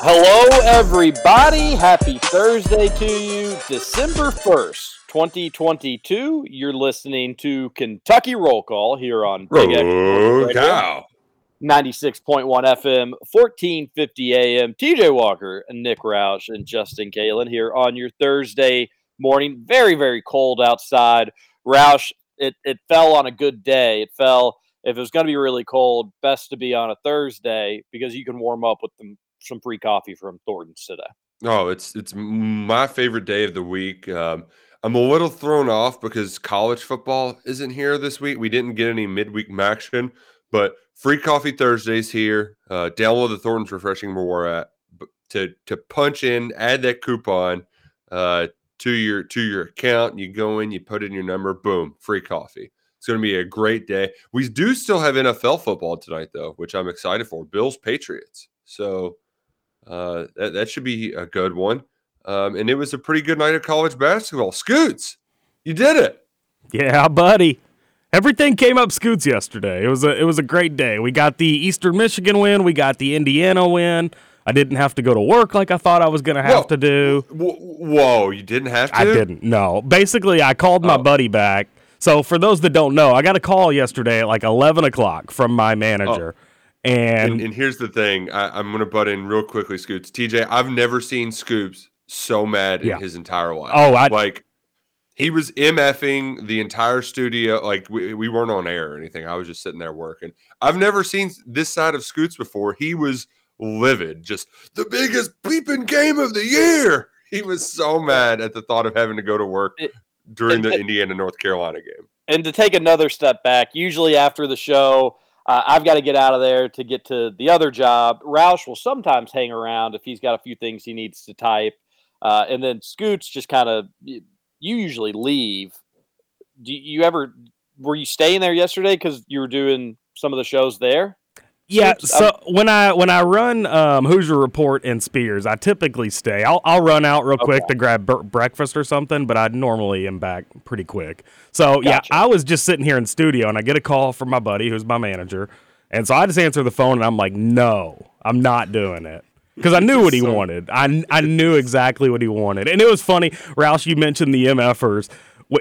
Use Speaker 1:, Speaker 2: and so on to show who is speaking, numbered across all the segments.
Speaker 1: Hello, everybody. Happy Thursday to you. December 1st, 2022. You're listening to Kentucky Roll Call here on Big
Speaker 2: Oh, cow.
Speaker 1: 96.1 FM, 1450 AM. TJ Walker Nick Roush and Justin Kalen here on your Thursday morning. Very, very cold outside. Roush, it, it fell on a good day. It fell, if it was going to be really cold, best to be on a Thursday because you can warm up with them, some free coffee from Thornton's today.
Speaker 3: Oh, it's it's my favorite day of the week. Um, I'm a little thrown off because college football isn't here this week. We didn't get any midweek action, but free coffee Thursdays here. Uh, download the Thornton's Refreshing More at to to punch in, add that coupon uh, to your to your account. You go in, you put in your number, boom, free coffee. It's going to be a great day. We do still have NFL football tonight, though, which I'm excited for. Bills Patriots. So uh, that, that should be a good one. Um, and it was a pretty good night of college basketball. Scoots, you did it.
Speaker 4: Yeah, buddy. Everything came up scoots yesterday. It was a it was a great day. We got the Eastern Michigan win. We got the Indiana win. I didn't have to go to work like I thought I was going to have
Speaker 3: Whoa.
Speaker 4: to do.
Speaker 3: Whoa, you didn't have to?
Speaker 4: I didn't. No. Basically, I called my
Speaker 3: Oh.
Speaker 4: buddy back. So for those that don't know, I got a call yesterday at like eleven o'clock from my manager, and,
Speaker 3: And, and here's the thing I, I'm going to butt in real quickly, Scoots. TJ, I've never seen Scoops so mad
Speaker 4: Yeah.
Speaker 3: in his entire life.
Speaker 4: Oh, I-
Speaker 3: like he was MFing the entire studio. Like we, we weren't on air or anything. I was just sitting there working. I've never seen this side of Scoots before. He was livid, just the biggest bleeping game of the year. He was so mad at the thought of having to go to work
Speaker 1: It-
Speaker 3: during
Speaker 1: it-
Speaker 3: the Indiana North Carolina game.
Speaker 1: and to take another step back, usually after the show, uh, I've got to get out of there to get to the other job. Roush will sometimes hang around if he's got a few things he needs to type, uh, and then Scoots just kind of. You usually leave. Do you ever? Were you staying there yesterday because you were doing some of the shows there?
Speaker 4: Yeah, so when I when I run um, Hoosier Report and Spears, I typically stay. I'll I'll run out real quick to grab bur- breakfast or something, but I normally am back pretty quick. So yeah, I was just sitting here in studio and I get a call from my buddy who's my manager, and so I just answer the phone and I'm like, no, I'm not doing it. Because I knew what he
Speaker 3: So-
Speaker 4: wanted. I, I knew exactly what he wanted. And it was funny. Roush, you mentioned the MFers.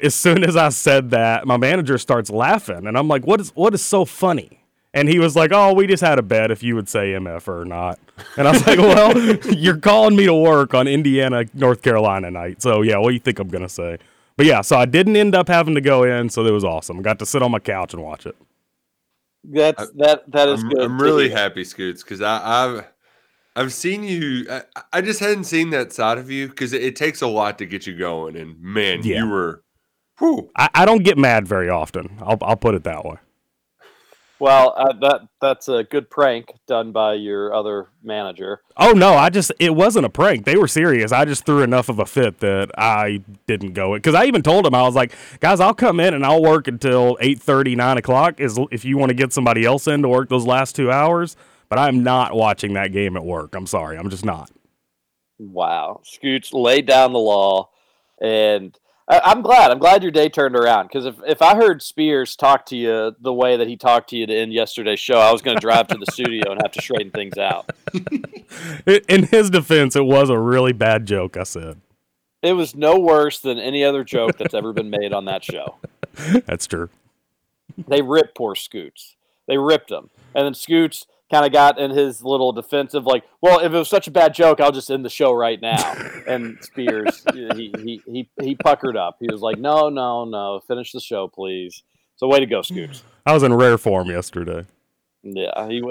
Speaker 4: As soon as I said that, my manager starts laughing. And I'm like, what is what is so funny? And he was like, "Oh, we just had a bet if you would say MF or not." And I was like, "Well, you're calling me to work on Indiana, North Carolina night, so yeah, what do you think I'm gonna say?" But yeah, so I didn't end up having to go in, so it was awesome. Got to sit on my couch and watch it.
Speaker 1: That's that. That is
Speaker 3: I'm,
Speaker 1: good.
Speaker 3: I'm really
Speaker 1: hear.
Speaker 3: happy, Scoots, because I've I've seen you. I, I just hadn't seen that side of you because it, it takes a lot to get you going, and man,
Speaker 4: Yeah.
Speaker 3: you were. Whew,
Speaker 4: I, I don't get mad very often. I'll I'll put it that way.
Speaker 1: Well, uh, that that's a good prank done by your other manager.
Speaker 4: Oh no, I just it wasn't a prank. They were serious. I just threw enough of a fit that I didn't go it because I even told him I was like, guys, I'll come in and I'll work until 8 30, 9 o'clock. Is if you want to get somebody else in to work those last two hours. But I'm not watching that game at work. I'm sorry, I'm just not.
Speaker 1: Wow, Scooch laid down the law, and I'm glad. I'm glad your day turned around because if, if I heard Spears talk to you the way that he talked to you to end yesterday's show, I was going to drive to the studio and have to straighten things out.
Speaker 4: In his defense, it was a really bad joke. I said
Speaker 1: It was no worse than any other joke that's ever been made on that show.
Speaker 4: that's true.
Speaker 1: They ripped poor Scoots. They ripped him, and then Scoots kind of got in his little defensive, like, "Well, if it was such a bad joke, I'll just end the show right now." And Spears, he he he he puckered up. He was like, "No, no, no, finish the show, please." So, way to go, Scoots.
Speaker 4: I was in rare form yesterday.
Speaker 1: Yeah, he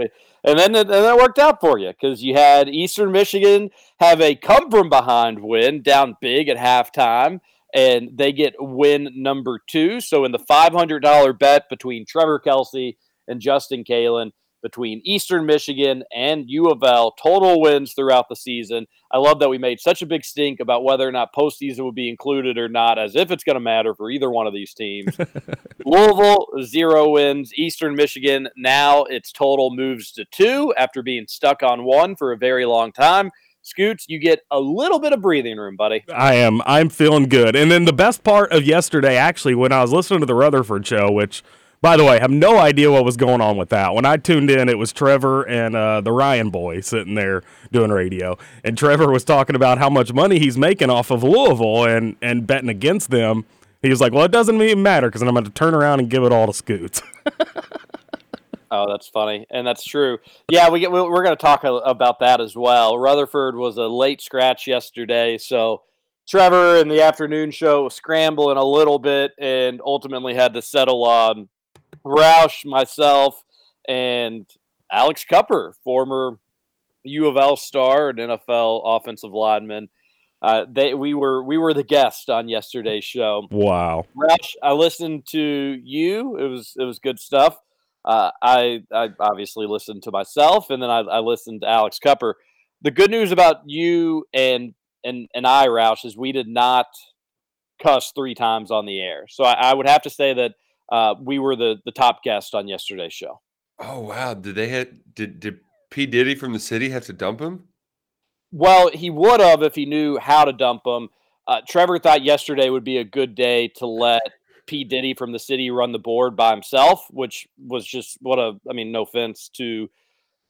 Speaker 1: and then and that worked out for you because you had Eastern Michigan have a come from behind win down big at halftime, and they get win number two. So in the five hundred dollar bet between Trevor Kelsey and Justin Kalen between Eastern Michigan and U of L, total wins throughout the season. I love that we made such a big stink about whether or not postseason would be included or not, as if it's going to matter for either one of these teams. Louisville, zero wins. Eastern Michigan, now its total moves to two after being stuck on one for a very long time. Scoots, you get a little bit of breathing room, buddy.
Speaker 4: I am. I'm feeling good. And then the best part of yesterday, actually, when I was listening to the Rutherford show, which, by the way, I have no idea what was going on with that. When I tuned in, it was Trevor and uh, the Ryan boy sitting there doing radio, and Trevor was talking about how much money he's making off of Louisville and and betting against them. He was like, "Well, it doesn't even matter because I'm going to turn around and give it all to Scoots."
Speaker 1: Oh, that's funny, and that's true. Yeah, we get, we- we're going to talk about that as well. Rutherford was a late scratch yesterday, so Trevor in the afternoon show was scrambling a little bit, and ultimately had to settle on Roush, myself, and Alex Kupper, former U of L star and NFL offensive lineman. Uh, they we were we were the guest on yesterday's show.
Speaker 4: wow.
Speaker 1: Roush, I listened to you. It was it was good stuff. Uh, I I obviously listened to myself, and then I, I listened to Alex Kupper. The good news about you and and and I, Roush, is we did not cuss three times on the air. So I, I would have to say that uh, we were the the top guest on yesterday's show.
Speaker 3: Oh wow! Did they had did did P Diddy from the city have to dump him?
Speaker 1: Well, he would have if he knew how to dump him. Uh, Trevor thought yesterday would be a good day to let P. Diddy from the city run the board by himself, which was just what a. I mean, no offense to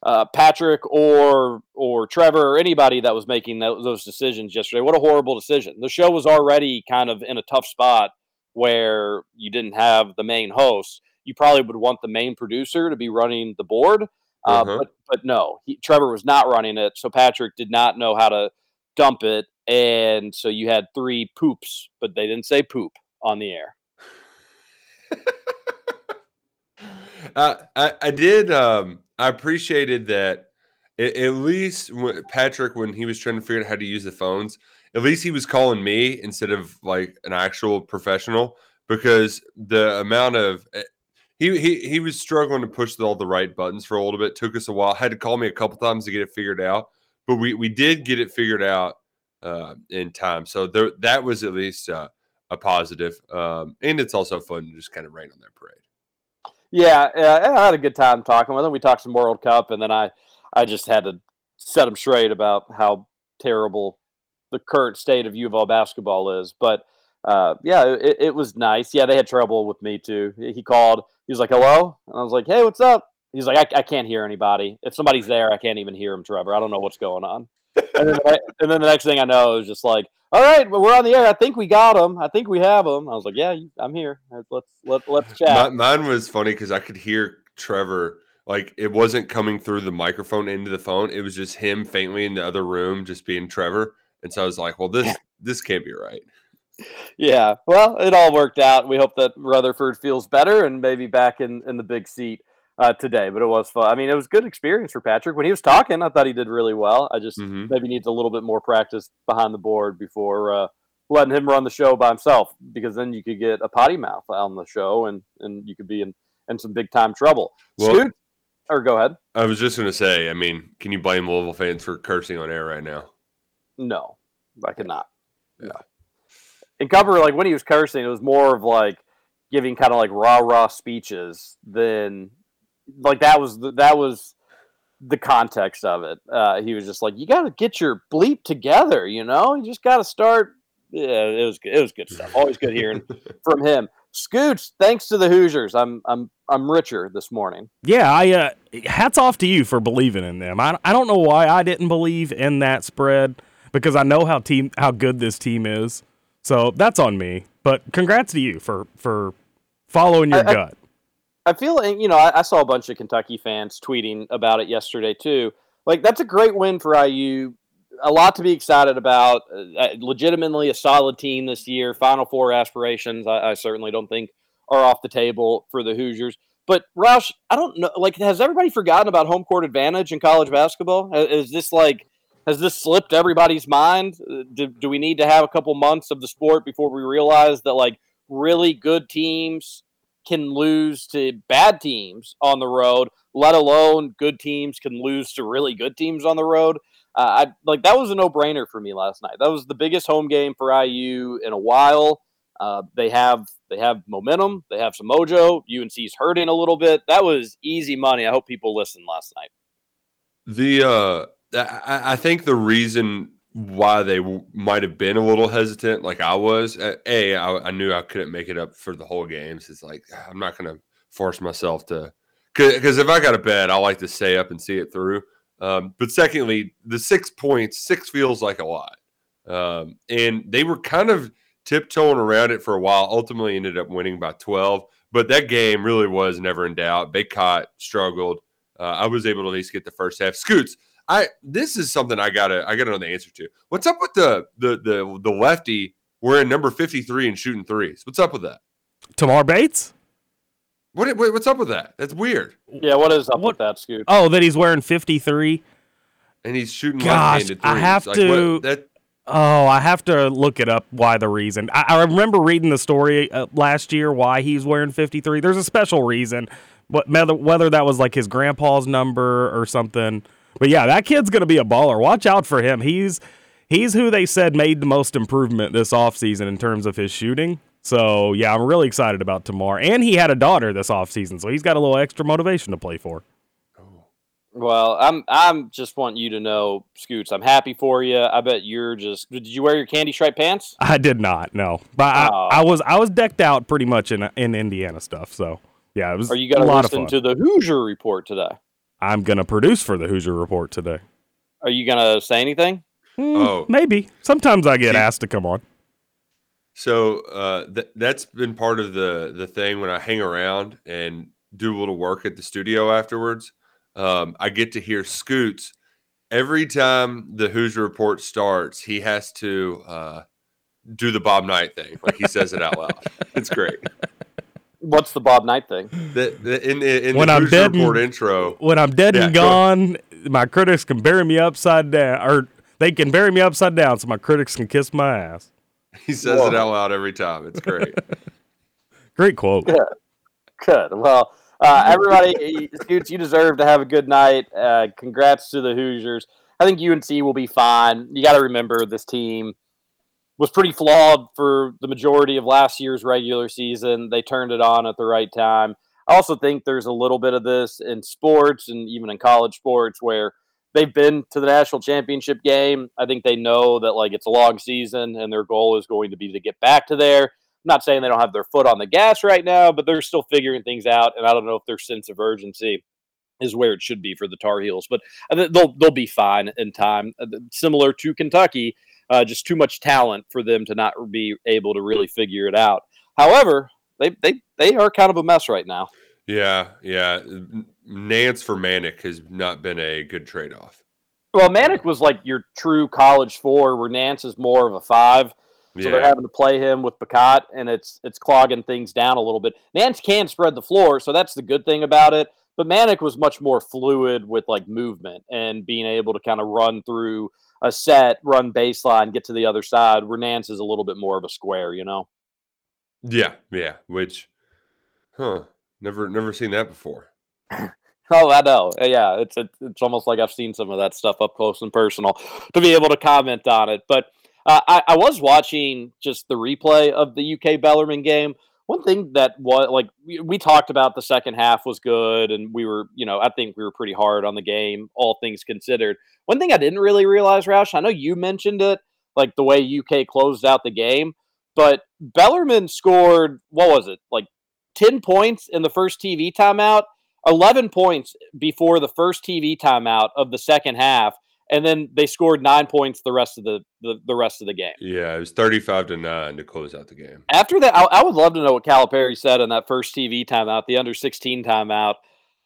Speaker 1: uh, Patrick or or Trevor or anybody that was making tho- those decisions yesterday. What a horrible decision! The show was already kind of in a tough spot where you didn't have the main host. You probably would want the main producer to be running the board. Uh,
Speaker 3: Uh-huh.
Speaker 1: but but no, he, Trevor was not running it, so Patrick did not know how to dump it, and so you had three poops, but they didn't say poop on the air.
Speaker 3: Uh, I I did. Um, I appreciated that. At, at least when, Patrick, when he was trying to figure out how to use the phones, at least he was calling me instead of like an actual professional because the amount of eh, he he he was struggling to push all the right buttons for a little bit. Took us a while. Had to call me a couple times to get it figured out, but we we did get it figured out uh, in time. So there that was at least uh, a positive. Um, and it's also fun to just kind of rain on their parade.
Speaker 1: Yeah, I had a good time talking with him. We talked some World Cup, and then I, I just had to set him straight about how terrible the current state of U of L basketball is. But uh, yeah, it, it was nice. Yeah, they had trouble with me too. He called. He was like, "Hello," and I was like, "Hey, what's up?" He's like, I, "I can't hear anybody. If somebody's there, I can't even hear him, Trevor. I don't know what's going on." and, then, and then the next thing I know, it was just like, "All right, well, we're on the air. I think we got him. I think we have him." I was like, "Yeah, I'm here. Let's let let's chat."
Speaker 3: Mine was funny because I could hear Trevor like it wasn't coming through the microphone into the phone. It was just him faintly in the other room, just being Trevor. And so I was like, "Well, this this can't be right."
Speaker 1: Yeah, well, it all worked out. We hope that Rutherford feels better and maybe back in, in the big seat uh, today. But it was fun. I mean, it was good experience for Patrick when he was talking. I thought he did really well. I just
Speaker 3: Mhm.
Speaker 1: maybe needs a little bit more practice behind the board before uh, letting him run the show by himself, because then you could get a potty mouth on the show and and you could be in in some big time trouble.
Speaker 3: Well-
Speaker 1: Scoot, or go ahead.
Speaker 3: I was just gonna say, I mean, can you blame Louisville fans for cursing on air right now?
Speaker 1: No, I could not. No. And cover like when he was cursing, it was more of like giving kind of like rah rah speeches than like that was the, that was the context of it. Uh, he was just like, you got to get your bleep together, you know. You just got to start yeah, it was good. It was good stuff. Always good hearing from him. Scoots, thanks to the Hoosiers, I'm I'm I'm richer this morning.
Speaker 4: Yeah, I uh, hats off to you for believing in them. I, I don't know why I didn't believe in that spread because I know how team how good this team is. So that's on me. But congrats to you for for following your
Speaker 1: I- I-
Speaker 4: gut.
Speaker 1: I feel like you know I, I saw a bunch of Kentucky fans tweeting about it yesterday too. Like that's a great win for IU. A lot to be excited about. Uh, legitimately a solid team this year. Final four aspirations. I, I certainly don't think are off the table for the Hoosiers. But Roush, I don't know. Like, has everybody forgotten about home court advantage in college basketball? Uh, Is this like has this slipped everybody's mind? Uh, Do, do we need to have a couple months of the sport before we realize that like really good teams can lose to bad teams on the road, let alone good teams can lose to really good teams on the road. Uh, I like that was a no brainer for me last night. That was the biggest home game for IU in a while. Uh, they have they have momentum. They have some mojo. UNC's hurting a little bit. That was easy money. I hope people listened last night.
Speaker 3: The uh, I, I think the reason why they w- might have been a little hesitant, like I was, uh, a I, I knew I couldn't make it up for the whole games. It's like I'm not going to force myself to, because if I got a bet, I like to stay up and see it through. Um, but secondly, the six points, six feels like a lot, um, and they were kind of tiptoeing around it for a while. Ultimately, ended up winning by 12. But that game really was never in doubt. Bacot struggled. Uh, I was able to at least get the first half. Scoots, I this is something I gotta I gotta know the answer to. What's up with the the the the lefty wearing number 53 and shooting threes? What's up with that?
Speaker 4: Tamar Bates?
Speaker 3: What, what what's up with that? That's weird.
Speaker 1: Yeah, what is up with that, Scoot?
Speaker 4: Oh, that he's wearing 53.
Speaker 3: And he's shooting
Speaker 4: Gosh,
Speaker 3: left-handed
Speaker 4: I have
Speaker 3: Like,
Speaker 4: to.
Speaker 3: what- that
Speaker 4: Oh, I have to look it up. Why the reason? I, I remember reading the story uh, last year why he's wearing 53. There's a special reason, but whether, whether that was like his grandpa's number or something. But yeah, that kid's gonna be a baller. Watch out for him. He's he's who they said made the most improvement this offseason in terms of his shooting. So yeah, I'm really excited about Tamar. And he had a daughter this offseason, so he's got a little extra motivation to play for.
Speaker 1: Well, I'm I'm just want you to know, Scoots. I'm happy for you. I bet you're just. Did you wear your candy stripe pants?
Speaker 4: I did not, no. But I,
Speaker 1: Oh.
Speaker 4: I was I was decked out pretty much in in Indiana stuff. So yeah, it was
Speaker 1: Are you going to listen to the Hoosier report today?
Speaker 4: I'm gonna produce for the Hoosier Report today.
Speaker 1: Are you going to say anything?
Speaker 3: oh
Speaker 4: Maybe sometimes I get
Speaker 3: See-
Speaker 4: asked to come on.
Speaker 3: So uh, th- that's been part of the the thing when I hang around and do a little work at the studio afterwards. Um, I get to hear Scoots every time the Hoosier Report starts. He has to uh, do the Bob Knight thing, like he says it out loud. It's great.
Speaker 1: What's the Bob Knight thing?
Speaker 3: The, the, in in, in
Speaker 4: When
Speaker 3: the
Speaker 4: I'm
Speaker 3: Hoosier
Speaker 4: dead and-
Speaker 3: Report intro,
Speaker 4: When I'm dead
Speaker 3: Yeah,
Speaker 4: and
Speaker 3: go
Speaker 4: gone, my critics can bury me upside down, or they can bury me upside down, so my critics can kiss my ass.
Speaker 3: he says it out loud every time. It's great.
Speaker 4: Great quote.
Speaker 1: Good. Well, uh, everybody, Scoots, you deserve to have a good night. Uh, congrats to the Hoosiers. I think UNC will be fine. You got to remember this team was pretty flawed for the majority of last year's regular season. They turned it on at the right time. I also think there's a little bit of this in sports and even in college sports where they've been to the national championship game. I think they know that like it's a long season and their goal is going to be to get back to there. I'm not saying they don't have their foot on the gas right now, but they're still figuring things out. And I don't know if their sense of urgency is where it should be for the Tar Heels, but they'll they'll be fine in time. Uh, Similar to Kentucky, uh, just too much talent for them to not be able to really figure it out. However, they they they are kind of a mess right now.
Speaker 3: Yeah, yeah. Nance for Manek has not been a good trade off.
Speaker 1: Well, Manek was like your true college four, where Nance is more of a five. So they're having to play him with Bacot, and it's it's clogging things down a little bit. Nance can spread the floor, so that's the good thing about it. But Manek was much more fluid with like movement and being able to kind of run through a set, run baseline, get to the other side. Where Nance is a little bit more of a square, you know.
Speaker 3: Yeah, yeah. Which, huh? Never, never seen that before.
Speaker 1: Oh, I know. Yeah, it's it's it's almost like I've seen some of that stuff up close and personal to be able to comment on it. But uh, I, I was watching just the replay of the UK Bellarmine game. One thing that was like we, we talked about the second half was good, and we were, you know, I think we were pretty hard on the game, all things considered. One thing I didn't really realize, Roush, I know you mentioned it. like the way UK closed out the game. But Bellarmine scored, what was it, like 10 points in the first TV timeout, 11 points before the first TV timeout of the second half. And then they scored nine points the rest of the, the, the rest of the game.
Speaker 3: Yeah, it was 35 to 9 to close out the game.
Speaker 1: After that, I, I would love to know what Calipari said on that first TV timeout, the under 16 timeout.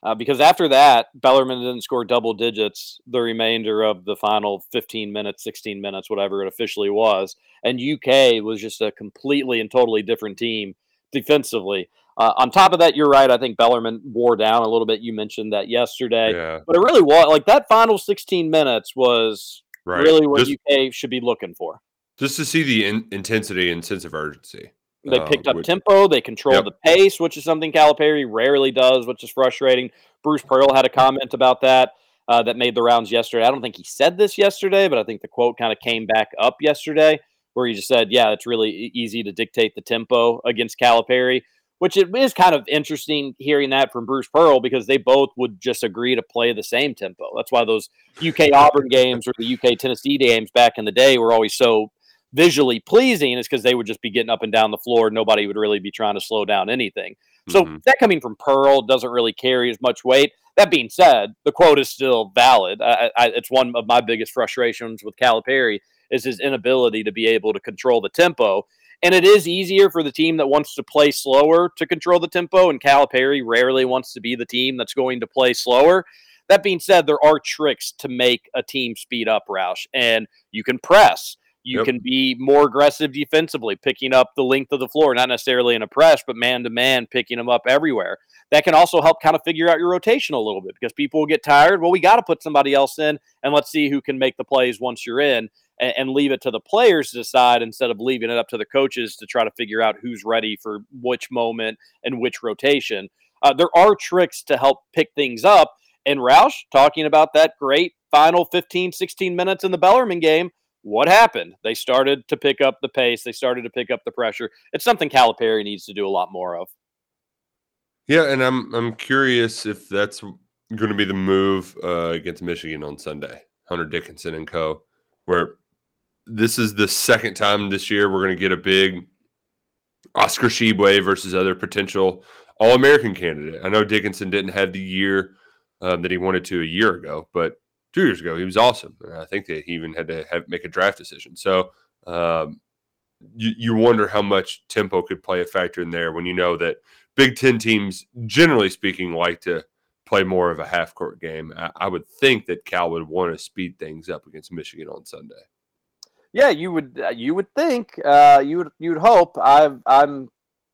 Speaker 1: Uh, because after that, Bellarmine didn't score double digits the remainder of the final 15 minutes, 16 minutes, whatever it officially was. And UK was just a completely and totally different team defensively. Uh, on top of that, you're right. I think Bellarmine wore down a little bit. You mentioned that yesterday.
Speaker 3: Yeah.
Speaker 1: But it really was like that final 16 minutes was
Speaker 3: Right.
Speaker 1: really what
Speaker 3: Just-
Speaker 1: UK should be looking for.
Speaker 3: Just to see the in- intensity and sense of urgency.
Speaker 1: They
Speaker 3: uh,
Speaker 1: picked up
Speaker 3: which-
Speaker 1: tempo. They controlled
Speaker 3: Yep.
Speaker 1: the pace, which is something Calipari rarely does, which is frustrating. Bruce Pearl had a comment about that uh, that made the rounds yesterday. I don't think he said this yesterday, but I think the quote kind of came back up yesterday, where he just said, "Yeah, it's really easy to dictate the tempo against Calipari." Which it is kind of interesting hearing that from Bruce Pearl because they both would just agree to play the same tempo. That's why those UK Auburn games or the UK Tennessee games back in the day were always so visually pleasing is because they would just be getting up and down the floor. Nobody would really be trying to slow down anything. So
Speaker 3: Mhm.
Speaker 1: that coming from Pearl doesn't really carry as much weight. That being said, the quote is still valid. I, I, it's one of my biggest frustrations with Calipari is his inability to be able to control the tempo. And it is easier for the team that wants to play slower to control the tempo. And Calipari rarely wants to be the team that's going to play slower. That being said, there are tricks to make a team speed up, Roush, and you can press. You
Speaker 3: Yep.
Speaker 1: can be more aggressive defensively, picking up the length of the floor, not necessarily in a press, but man to man, picking them up everywhere. That can also help kind of figure out your rotation a little bit because people will get tired. Well, we got to put somebody else in, and let's see who can make the plays once you're in, and, and leave it to the players to decide instead of leaving it up to the coaches to try to figure out who's ready for which moment and which rotation. Uh, there are tricks to help pick things up. And Roush, talking about that great final 15, 16 minutes in the Bellarmine game, what happened? They started to pick up the pace. They started to pick up the pressure. It's something Calipari needs to do a lot more of.
Speaker 3: Yeah, and I'm I'm curious if that's going to be the move uh, against Michigan on Sunday. Hunter Dickinson and co. Where this is the second time this year we're going to get a big Oscar Tshiebwe versus other potential All American candidate. I know Dickinson didn't have the year um, that he wanted to a year ago, but two years ago he was awesome. And I think that he even had to have make a draft decision. So um, you you wonder how much tempo could play a factor in there when you know that Big Ten teams, generally speaking, like to play more of a half court game. I, I would think that Cal would want to speed things up against Michigan on Sunday.
Speaker 1: Yeah, you would uh, you would think uh, you would you would hope. I I'm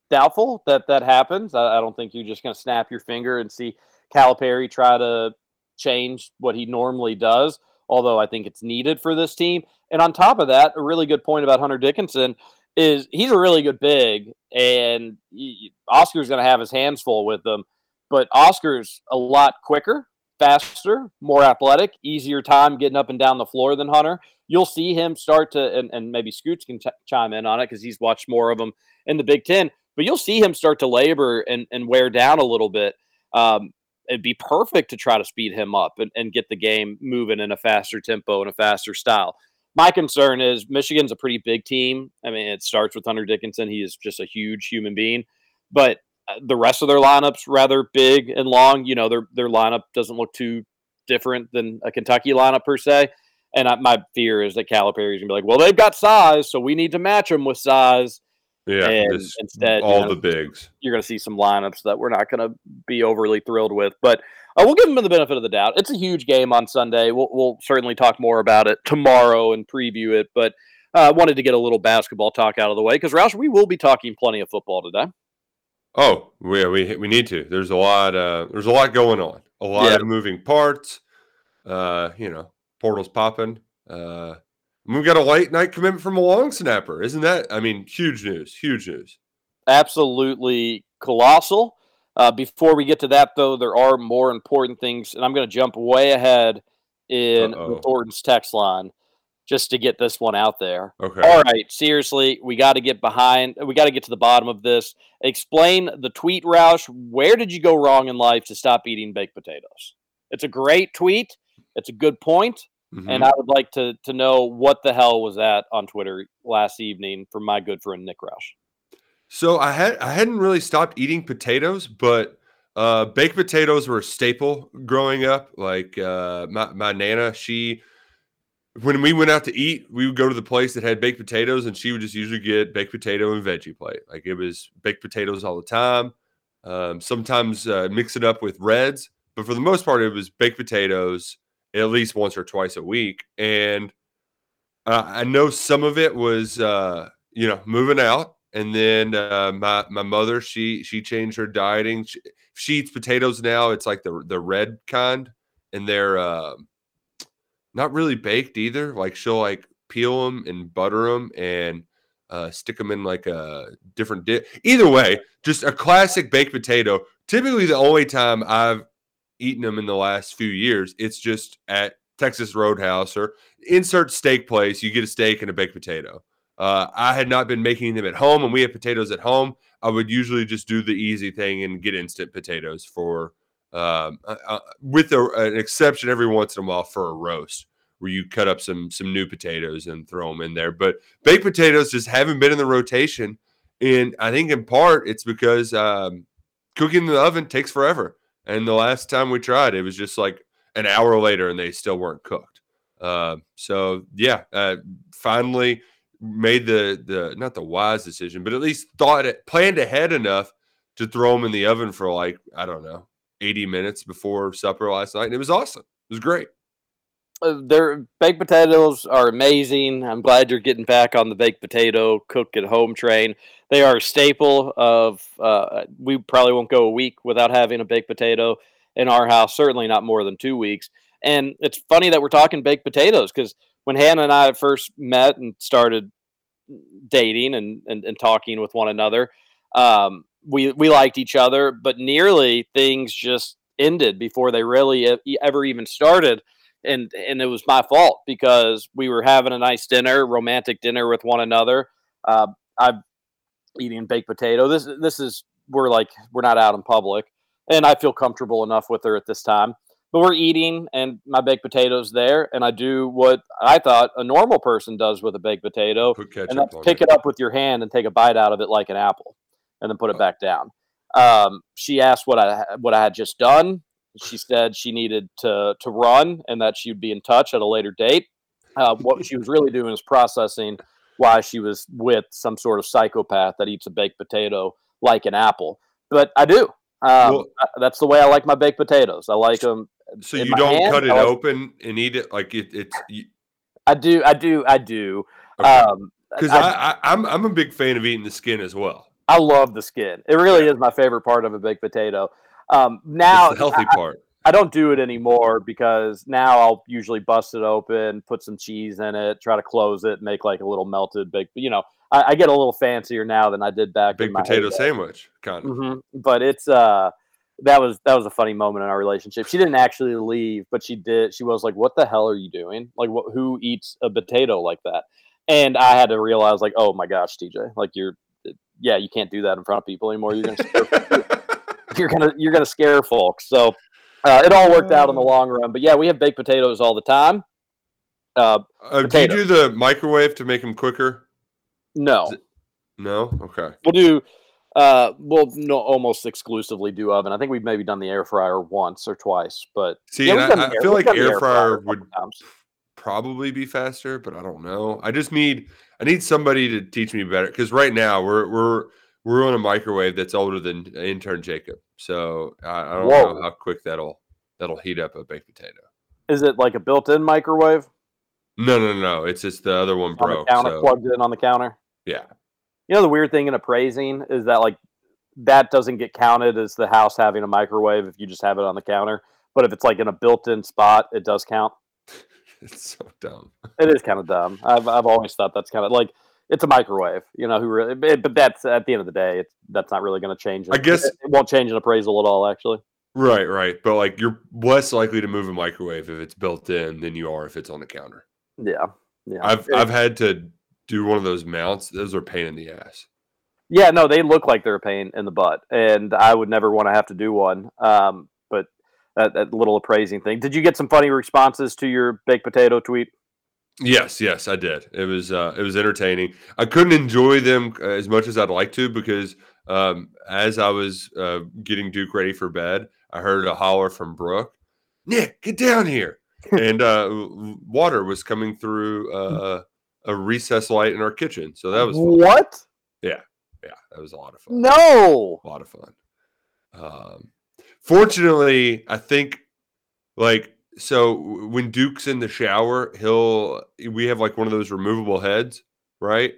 Speaker 1: doubtful that that happens. I, I don't think you're just going to snap your finger and see Calipari try to change what he normally does. Although I think it's needed for this team. And on top of that, a really good point about Hunter Dickinson is he's a really good big, and y- Oscar's going to have his hands full with them. But Oscar's a lot quicker, faster, more athletic, easier time getting up and down the floor than Hunter. You'll see him start to, and, and maybe Scoots can ch- chime in on it because he's watched more of them in the Big Ten. But you'll see him start to labor and, and wear down a little bit. Um, it'd be perfect to try to speed him up and, and get the game moving in a faster tempo and a faster style. My concern is Michigan's a pretty big team. I mean, it starts with Hunter Dickinson. He is just a huge human being, but the rest of their lineups rather big and long. You know, their their lineup doesn't look too different than a Kentucky lineup per se. And I, my fear is that Calipari's gonna be like, well, they've got size, so we need to match them with size.
Speaker 3: Yeah,
Speaker 1: And instead, you
Speaker 3: all
Speaker 1: know,
Speaker 3: the bigs.
Speaker 1: you're going to see some lineups that we're not going to be overly thrilled with. But uh, we'll give them the benefit of the doubt. It's a huge game on Sunday. We'll, we'll certainly talk more about it tomorrow and preview it. But I uh, wanted to get a little basketball talk out of the way because, Roush, we will be talking plenty of football today.
Speaker 3: Oh, we we we need to. There's a lot. Uh, there's a lot going on. A lot
Speaker 1: Yeah.
Speaker 3: of moving parts. Uh, you know, portals popping. Uh, we've got a late night commitment from a long snapper. Isn't that? I mean, huge news. Huge news.
Speaker 1: Absolutely colossal. Uh, before we get to that, though, there are more important things, and I'm going to jump way ahead in. Thornton's text line just to get this one out there.
Speaker 3: Okay.
Speaker 1: All right, seriously, we got to get behind. We got to get to the bottom of this. Explain the tweet, Roush. Where did you go wrong in life to stop eating baked potatoes? It's a great tweet. It's a good point.
Speaker 3: Mhm.
Speaker 1: and I would like to to know what the hell was that on Twitter last evening from my good friend Nick Roush.
Speaker 3: So I had I hadn't really stopped eating potatoes, but uh, baked potatoes were a staple growing up. Like uh, my my nana, she when we went out to eat, we would go to the place that had baked potatoes, and she would just usually get baked potato and veggie plate. Like it was baked potatoes all the time. Um, sometimes uh, mix it up with reds, but for the most part, it was baked potatoes at least once or twice a week. And uh, I know some of it was uh, you know moving out, and then uh, my my mother she she changed her dieting. She, she eats potatoes now. It's like the the red kind, and they're uh, not really baked either. Like she'll like peel them and butter them and uh, stick them in like a different dish. Either way, just a classic baked potato. Typically, the only time I've eaten them in the last few years, it's just at Texas Roadhouse or insert steak place. You get a steak and a baked potato. Uh, I had not been making them at home, and we have potatoes at home. I would usually just do the easy thing and get instant potatoes for, um, uh, uh, with a, an exception every once in a while for a roast where you cut up some some new potatoes and throw them in there. But baked potatoes just haven't been in the rotation, and I think in part it's because um, cooking in the oven takes forever. And the last time we tried, it was just like an hour later, and they still weren't cooked. Uh, so yeah, uh, finally made the the not the wise decision, but at least thought it planned ahead enough to throw them in the oven for like I don't know eighty minutes before supper last night, and it was awesome. It was great.
Speaker 1: Uh, their baked potatoes are amazing. I'm glad you're getting back on the baked potato cook at home train. They are a staple of. Uh, we probably won't go a week without having a baked potato in our house. Certainly not more than two weeks. And it's funny that we're talking baked potatoes because when Hannah and I first met and started dating and, and, and talking with one another, um, we we liked each other, but nearly things just ended before they really ever even started and and it was my fault because we were having a nice dinner, romantic dinner with one another. Uh, I'm eating baked potato. This this is we're like we're not out in public, and I feel comfortable enough with her at this time. But we're eating, and my baked potatoes there, and I do what I thought a normal person does with a baked potato, and that's pick
Speaker 3: it.
Speaker 1: it up with your hand and take a bite out of it like an apple, and then put it back down. Um, she asked what I what I had just done. She said she needed to to run and that she would be in touch at a later date. Uh, what she was really doing is processing why she was with some sort of psychopath that eats a baked potato like an apple. But I do. Um,
Speaker 3: Well-
Speaker 1: that's the way I like my baked potatoes. I like them.
Speaker 3: So you don't
Speaker 1: hand,
Speaker 3: cut it
Speaker 1: like-
Speaker 3: open and eat it like it, it's
Speaker 1: I do. I do. I do.
Speaker 3: Okay.
Speaker 1: Um,
Speaker 3: because
Speaker 1: I-
Speaker 3: I, I, I'm I'm a big fan of eating the skin as well.
Speaker 1: I love the skin. It really is my favorite part of a baked potato. Um, now
Speaker 3: It's the healthy
Speaker 1: I-
Speaker 3: part.
Speaker 1: I don't do it anymore because now I'll usually bust it open, put some cheese in it, try to close it, make like a little melted baked. You know, I, I get a little fancier now than I did back in
Speaker 3: Big
Speaker 1: my
Speaker 3: potato
Speaker 1: heyday.
Speaker 3: sandwich, kind of.
Speaker 1: Mhm. But it's uh, that was that was a funny moment in our relationship. She didn't actually leave, but she did. She was like, "What the hell are you doing? Like, what? Who eats a potato like that?" And I had to realize, like, oh my gosh, TJ, like you're, yeah, you can't do that in front of people anymore. You're gonna you're gonna you're gonna scare folks. So uh, it all worked out in the long run. But yeah, we have baked potatoes all the time. Uh,
Speaker 3: Uh, do you do the microwave to make them quicker?
Speaker 1: no,
Speaker 3: No. Okay.
Speaker 1: we'll do. Uh, we'll no, almost exclusively do oven. I think we've maybe done the air fryer once or twice, but
Speaker 3: See,
Speaker 1: Yeah,
Speaker 3: I, I feel like
Speaker 1: the
Speaker 3: air fryer would
Speaker 1: times.
Speaker 3: probably be faster, but I don't know. I just need I need somebody to teach me better because right now we're we're we're on a microwave that's older than uh, intern Jacob, so I, I don't know how quick that'll that'll heat up a baked potato.
Speaker 1: Is it like a built-in microwave
Speaker 3: No, no, no. It's just the other one
Speaker 1: on
Speaker 3: broke.
Speaker 1: counter,
Speaker 3: So
Speaker 1: plugged in on the counter?
Speaker 3: yeah,
Speaker 1: You know the weird thing in appraising is that like that doesn't get counted as the house having a microwave if you just have it on the counter. But if it's like in a built-in spot, it does count.
Speaker 3: it's so dumb.
Speaker 1: It is kind of dumb. I've I've always thought that's kind of like it's a microwave, you know. Who really? But that's at the end of the day, it's that's not really going to change.
Speaker 3: I guess-
Speaker 1: it, it won't change an appraisal at all. Actually,
Speaker 3: Right, right. But like you're less likely to move a microwave if it's built in than you are if it's on the counter.
Speaker 1: yeah, yeah.
Speaker 3: I've
Speaker 1: It-
Speaker 3: I've had to do one of those mounts. Those are a pain in the ass.
Speaker 1: Yeah, no, they look like they're a pain in the butt, and I would never want to have to do one. Um, but that, that little appraising thing. Did you get some funny responses to your baked potato tweet?
Speaker 3: Yes, yes, I did. It was uh, it was entertaining. I couldn't enjoy them uh, as much as I'd like to because um, as I was uh, getting Duke ready for bed, I heard a holler from Brooke, "Nick, get down here!" and uh, water was coming through uh, a recess light in our kitchen. So that was fun.
Speaker 1: what?
Speaker 3: Yeah, yeah, that was a lot of fun.
Speaker 1: No.
Speaker 3: A lot of fun. Um, fortunately, I think like so when Duke's in the shower, he'll we have like one of those removable heads, right?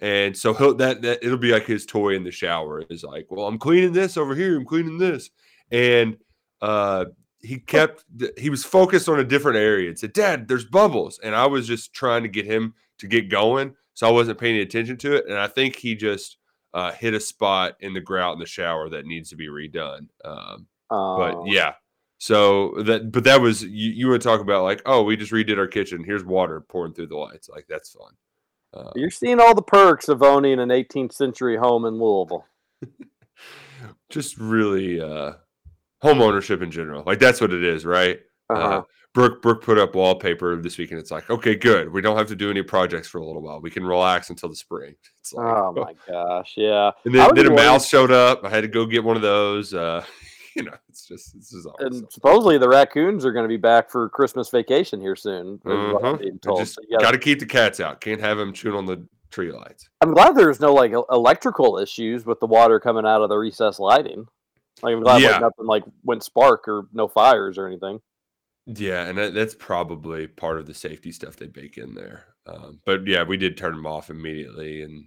Speaker 3: And so he'll that, that it'll be like his toy in the shower is like, well, I'm cleaning this over here, I'm cleaning this, and uh, he kept he was focused on a different area and said, Dad, there's bubbles, and I was just trying to get him to get going, so I wasn't paying attention to it, and I think he just uh, hit a spot in the grout in the shower that needs to be redone. Um, but
Speaker 1: Oh.
Speaker 3: yeah, so that but that was you, you would talk about like, oh, we just redid our kitchen. Here's water pouring through the lights. Like that's fun. Uh,
Speaker 1: You're seeing all the perks of owning an 18th century home in Louisville.
Speaker 3: just really uh home ownership in general. Like that's what it is, right?
Speaker 1: Uh-huh.
Speaker 3: Uh, Brooke Brooke put up wallpaper this week, and it's like, okay, good. We don't have to do any projects for a little while. We can relax until the spring. It's like,
Speaker 1: Oh my gosh, yeah.
Speaker 3: And then, then a mouse showed up. I had to go get one of those. Uh, you know, it's just this is always
Speaker 1: And supposedly the raccoons are going to be back for Christmas vacation here soon. is what I'm being
Speaker 3: I
Speaker 1: told.
Speaker 3: Just
Speaker 1: So gotta-
Speaker 3: got keep the cats out. Can't have them chewing on the tree lights.
Speaker 1: I'm glad there's no like electrical issues with the water coming out of the recessed lighting. Like I'm glad
Speaker 3: Yeah.
Speaker 1: like nothing like went spark or no fires or anything.
Speaker 3: Yeah, and that, that's probably part of the safety stuff they bake in there. Um, but yeah, we did turn them off immediately and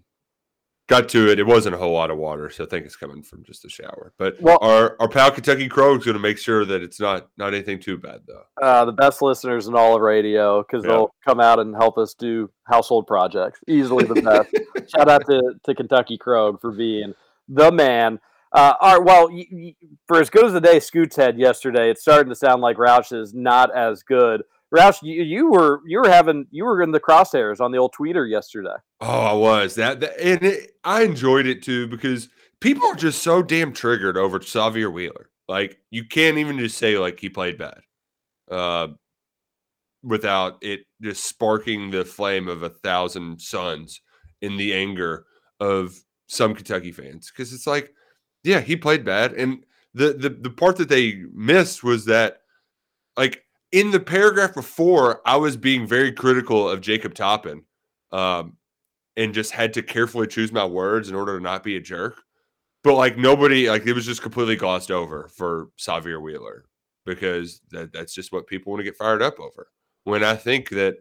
Speaker 3: got to it. It wasn't a whole lot of water, so I think it's coming from just the shower. But
Speaker 1: Well-
Speaker 3: our our pal Kentucky Crow is going to make sure that it's not not anything too bad though.
Speaker 1: Uh, the best listeners in all of radio because
Speaker 3: Yeah.
Speaker 1: they'll come out and help us do household projects. Easily the best. Shout out to, to Kentucky Krog for being the man. Uh, all right, well, y- y- for as good as the day Scoots had yesterday, it's starting to sound like Roush is not as good. Roush, you, you were you were having you were in the crosshairs on the old tweeter yesterday.
Speaker 3: Oh, I was that, that and it, I enjoyed it too because people are just so damn triggered over Sahvir Wheeler. Like you can't even just say like he played bad, uh, without it just sparking the flame of a thousand suns in the anger of some Kentucky fans. Because it's like, yeah, he played bad, and the the the part that they missed was that, like in the paragraph before, I was being very critical of Jacob Toppin. Um, and just had to carefully choose my words in order to not be a jerk. But like nobody, like it was just completely glossed over for Sahvir Wheeler because that, that's just what people want to get fired up over. When I think that,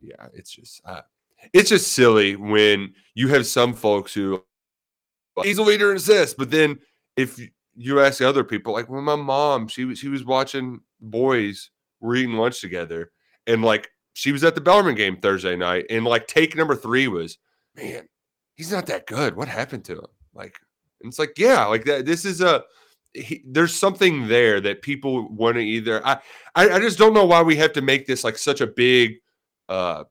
Speaker 3: yeah, it's just uh, it's just silly when you have some folks who he's a leader in assists, but then if you ask the other people, like when my mom, she was she was watching boys were eating lunch together, and like she was at the Bellarmine game Thursday night, and like take number three was, man, he's not that good. What happened to him? Like, and it's like, yeah, like that. This is a he, there's something there that people want to either. I, I I just don't know why we have to make this like such a big uh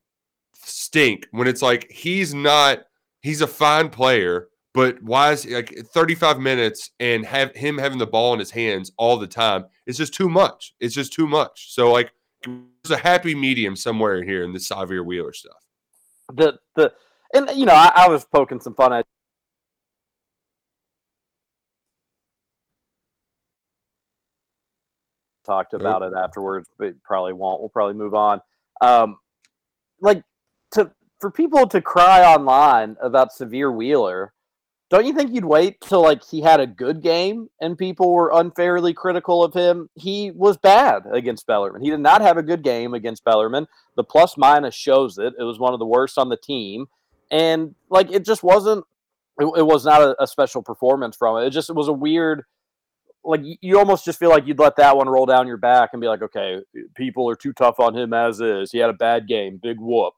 Speaker 3: stink when it's like he's not. He's a fine player, but why is like 35 minutes and have him having the ball in his hands all the time? It's just too much. It's just too much. So like there's a happy medium somewhere in here in the Xavier Wheeler stuff.
Speaker 1: The the and you know I, I was poking some fun at talked about it afterwards, but probably won't. We'll probably move on. Um, like to for people to cry online about Sahvir Wheeler, don't you think you'd wait till like he had a good game and people were unfairly critical of him? He was bad against Bellarmine. He did not have a good game against Bellarmine. The plus minus shows it. It was one of the worst on the team, and like it just wasn't. It, it was not a, a special performance from it. It just it was a weird like you almost just feel like you'd let that one roll down your back and be like, okay, people are too tough on him as is. He had a bad game, big whoop.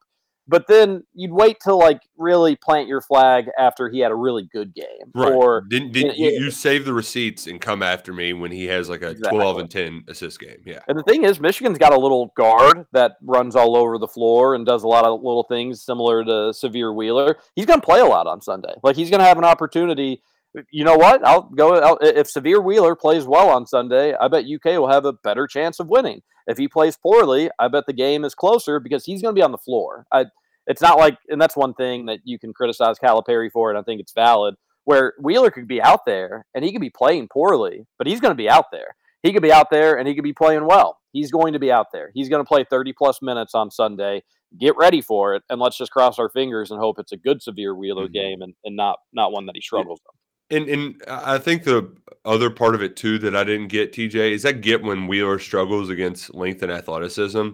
Speaker 1: But then you'd wait till like really plant your flag after he had a really good game,
Speaker 3: Right.
Speaker 1: or
Speaker 3: didn't, didn't you, you save the receipts and come after me when he has like a 12 and 10 assist game? Yeah.
Speaker 1: And the thing is, Michigan's got a little guard that runs all over the floor and does a lot of little things similar to Sahvir Wheeler. He's going to play a lot on Sunday. Like he's going to have an opportunity. You know what? I'll go. I'll, if Sahvir Wheeler plays well on Sunday, I bet UK will have a better chance of winning. If he plays poorly, I bet the game is closer because he's going to be on the floor. I, it's not like, and that's one thing that you can criticize Calipari for, and I think it's valid. Where Wheeler could be out there and he could be playing poorly, but he's going to be out there. He could be out there and he could be playing well. He's going to be out there. He's going to play 30 plus minutes on Sunday. Get ready for it, and let's just cross our fingers and hope it's a good Sahvir Wheeler
Speaker 3: Mm-hmm.
Speaker 1: game and, and not not one that he struggles with.
Speaker 3: And and I think the other part of it too that I didn't get, TJ, is I get when Wheeler struggles against length and athleticism.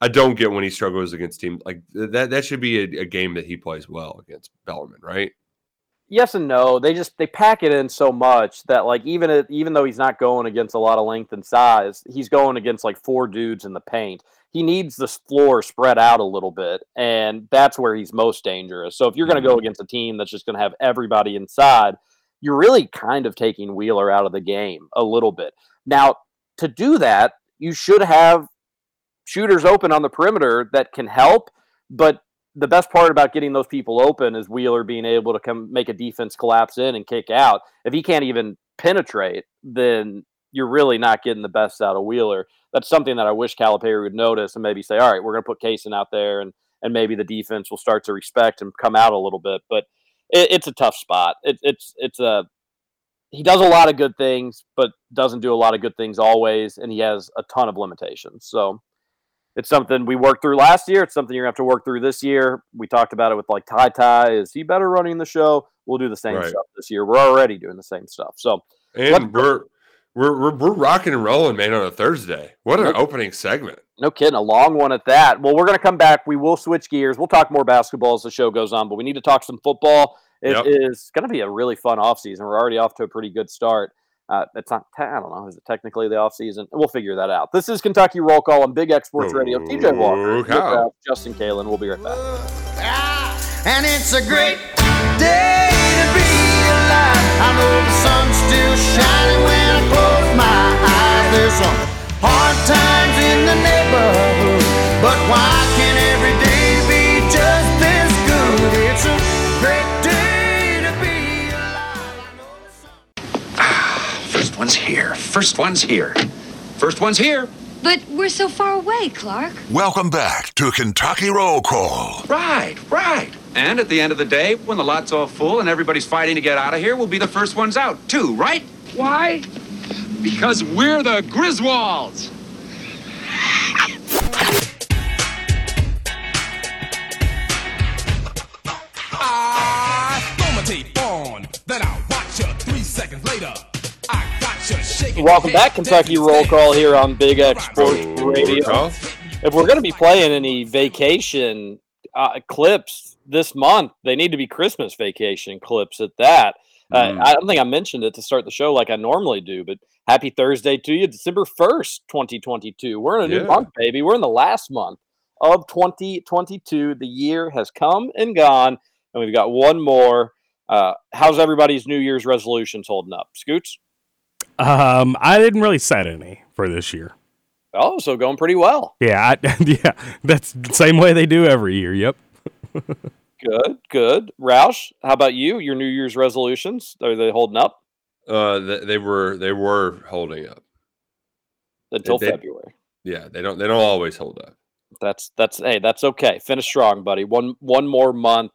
Speaker 3: I don't get when he struggles against team like that. That should be a, a game that he plays well against Bellarmine, right?
Speaker 1: yes and no. They just they pack it in so much that like even if, even though he's not going against a lot of length and size, he's going against like four dudes in the paint. He needs the floor spread out a little bit, and that's where he's most dangerous. So if you're going to go mm-hmm. against a team that's just going to have everybody inside, you're really kind of taking Wheeler out of the game a little bit. Now, to do that, you should have shooters open on the perimeter that can help, but the best part about getting those people open is Wheeler being able to come make a defense collapse in and kick out. If he can't even penetrate, then you're really not getting the best out of Wheeler. That's something that I wish Calipari would notice and maybe say, all right, we're going to put Cason out there and and maybe the defense will start to respect and come out a little bit. But it, it's a tough spot. It, it's it's a he does a lot of good things, but doesn't do a lot of good things always, and he has a ton of limitations. So it's something we worked through last year. It's something you're gonna have to work through this year. We talked about it with like Ty Ty. Is he better running the show? We'll do the same
Speaker 3: Right.
Speaker 1: stuff this year. We're already doing the same stuff. So
Speaker 3: And we're we're we're we're rocking and rolling, man, on a Thursday. What an
Speaker 1: Nope.
Speaker 3: opening segment.
Speaker 1: no kidding, a long one at that. Well, we're gonna come back. We will switch gears. We'll talk more basketball as the show goes on, but we need to talk some football. It is
Speaker 3: Yep.
Speaker 1: going to be a really fun offseason. We're already off to a pretty good start. Uh, it's not, I don't know, is it technically the offseason? We'll figure that out. This is Kentucky Roll Call on Big X Sports Radio. TJ Walker, Nick Justin Kalen. We'll be right back.
Speaker 5: And it's a great day to be alive. I know the sun's still shining when I close my eyes. There's some hard times in the neighborhood, but why can't every day be just this good? It's a great day to be
Speaker 6: First one's here. First one's here. First one's here.
Speaker 7: But we're so far away, Clark.
Speaker 8: Welcome back to Kentucky Roll Call.
Speaker 6: Right, right. And at the end of the day, when the lot's all full and everybody's fighting to get out of here, we'll be the first ones out, too, right? Why? Because we're the Griswolds.
Speaker 9: I throw my tape on, then I watch you three seconds later. I got you shaking.
Speaker 1: Welcome back, Kentucky Roll Call here on Big X Sports Radio. If we're going to be playing any vacation uh, clips this month, they need to be Christmas vacation clips at that. Uh,
Speaker 3: Mm.
Speaker 1: I don't think I mentioned it to start the show like I normally do, but happy Thursday to you, December 1st, 2022. We're in a new
Speaker 3: Yeah.
Speaker 1: month, baby. We're in the last month of 2022. The year has come and gone, and we've got one more. Uh, how's everybody's New Year's resolutions holding up? Scoots?
Speaker 4: Um, I didn't really set any for this year.
Speaker 1: Oh, so going pretty well.
Speaker 4: Yeah, I, yeah, that's the same way they do every year. Yep.
Speaker 1: Good, good. Roush, how about you? Your New Year's resolutions are they holding up
Speaker 3: Uh, th- they were they were holding up
Speaker 1: until
Speaker 3: They-
Speaker 1: February?
Speaker 3: Yeah, they don't they don't always hold up.
Speaker 1: That's that's hey, that's okay. Finish strong, buddy. One one more month.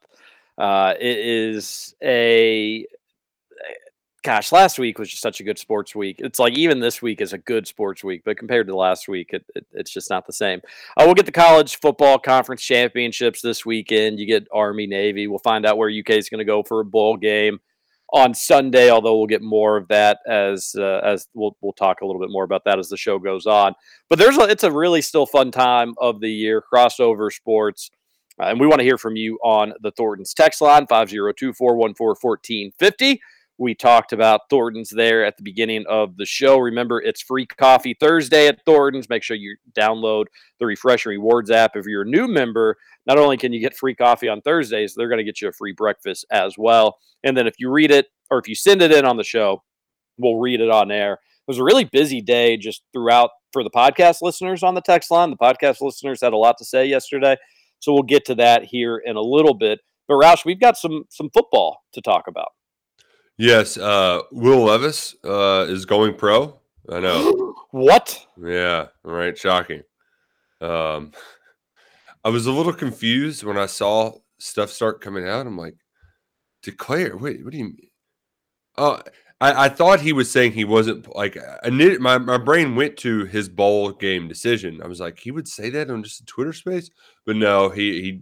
Speaker 1: Uh, it is a gosh. Last week was just such a good sports week. It's like even this week is a good sports week, but compared to last week, it, it, it's just not the same. Uh, we'll get the college football conference championships this weekend. You get Army Navy. We'll find out where UK is going to go for a bowl game on Sunday. Although we'll get more of that as uh, as we'll we'll talk a little bit more about that as the show goes on. But there's a, it's a really still fun time of the year crossover sports. Uh, and we want to hear from you on the Thornton's text line 502 414 1450. We talked about Thornton's there at the beginning of the show. Remember, it's free coffee Thursday at Thornton's. Make sure you download the Refresh and Rewards app. If you're a new member, not only can you get free coffee on Thursdays, they're going to get you a free breakfast as well. And then if you read it or if you send it in on the show, we'll read it on air. It was a really busy day just throughout for the podcast listeners on the text line. The podcast listeners had a lot to say yesterday. So we'll get to that here in a little bit. But Roush, we've got some some football to talk about.
Speaker 3: Yes, uh, Will Levis uh, is going pro. I know.
Speaker 1: what?
Speaker 3: Yeah, right. Shocking. Um, I was a little confused when I saw stuff start coming out. I'm like, declare. Wait, what do you mean? Oh, I, I thought he was saying he wasn't like I knit, my my brain went to his bowl game decision. I was like, he would say that on just a Twitter space, but no, he he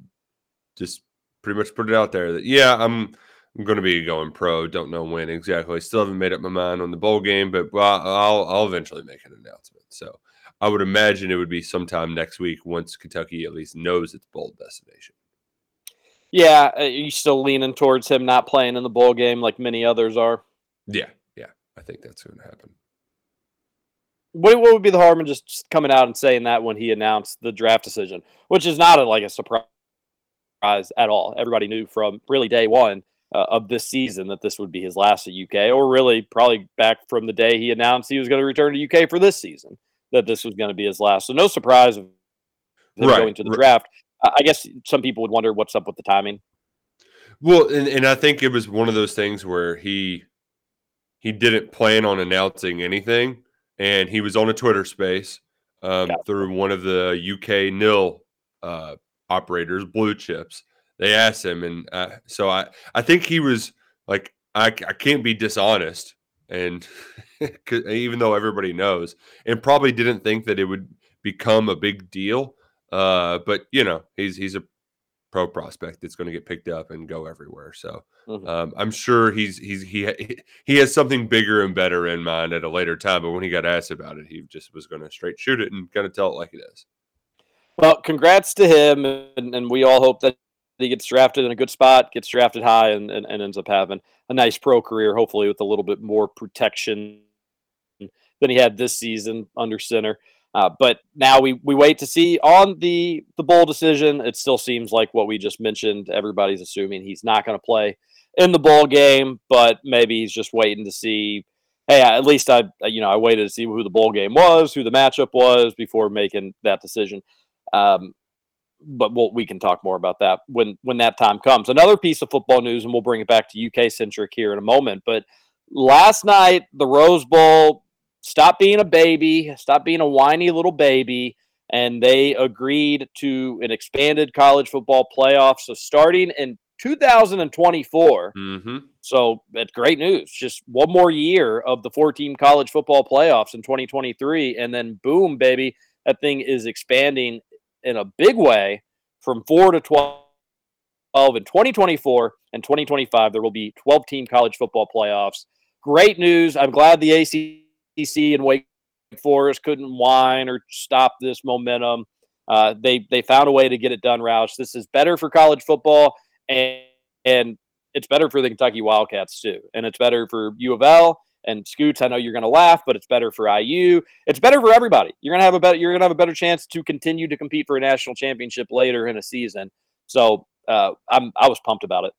Speaker 3: just pretty much put it out there that yeah, I'm I'm going to be going pro. Don't know when exactly. Still haven't made up my mind on the bowl game, but I'll I'll eventually make an announcement. So I would imagine it would be sometime next week once Kentucky at least knows its bowl destination.
Speaker 1: Yeah, are you still leaning towards him not playing in the bowl game like many others are?
Speaker 3: Yeah, yeah, I think that's going to happen.
Speaker 1: What, what would be the harm in just coming out and saying that when he announced the draft decision, which is not a, like a surprise at all. Everybody knew from really day one uh, of this season that this would be his last at UK, or really probably back from the day he announced he was going to return to UK for this season that this was going to be his last. So no surprise of
Speaker 3: Right,
Speaker 1: going to the
Speaker 3: right.
Speaker 1: draft. I guess some people would wonder what's up with the timing.
Speaker 3: Well, and, and I think it was one of those things where he he didn't plan on announcing anything, and he was on a Twitter space um, through one of the UK NIL uh, operators, Blue Chips. They asked him, and uh, so I I think he was like, I, I can't be dishonest, and even though everybody knows, and probably didn't think that it would become a big deal. Uh, but you know, he's he's a pro prospect that's going to get picked up and go everywhere. So
Speaker 1: Mhm.
Speaker 3: um, I'm sure he's he's he he has something bigger and better in mind at a later time. But when he got asked about it, he just was going to straight shoot it and kind of tell it like it is.
Speaker 1: Well, congrats to him, and, and we all hope that he gets drafted in a good spot, gets drafted high, and, and, and ends up having a nice pro career, hopefully with a little bit more protection than he had this season under center. Uh, but now we, we wait to see on the the bowl decision. It still seems like what we just mentioned. Everybody's assuming he's not going to play in the bowl game, but maybe he's just waiting to see. Hey, at least I you know I waited to see who the bowl game was, who the matchup was before making that decision. Um, but we'll, we can talk more about that when when that time comes. Another piece of football news, and we'll bring it back to UK centric here in a moment. But last night, the Rose Bowl stopped being a baby, stopped being a whiny little baby, and they agreed to an expanded college football playoff. So starting in 2024.
Speaker 3: Mm-hmm.
Speaker 1: So that's great news. Just one more year of the four team college football playoffs in 2023. And then boom, baby, that thing is expanding in a big way from four to 12 in 2024 and 2025. There will be 12 team college football playoffs. Great news. I'm glad the ACC and Wake Forest couldn't whine or stop this momentum. Uh, they they found a way to get it done, Roush. This is better for college football, and and it's better for the Kentucky Wildcats too, and it's better for U of L and Scoots. I know you're going to laugh, but it's better for IU. It's better for everybody. You're going to have a better you're going to have a better chance to continue to compete for a national championship later in a season. So uh, I'm I was pumped about it.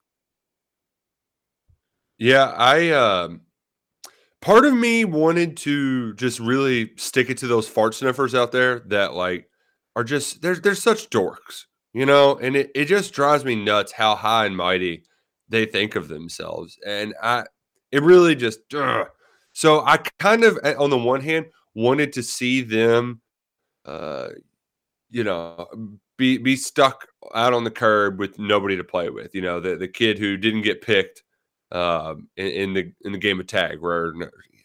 Speaker 3: Yeah, I um part of me wanted to just really stick it to those fart sniffers out there that like are just they're they're such dorks, you know, and it, it just drives me nuts how high and mighty they think of themselves. And I it really just ugh. So I kind of eh, on the one hand wanted to see them uh you know be be stuck out on the curb with nobody to play with, you know, the the kid who didn't get picked um, in, in the in the game of tag, where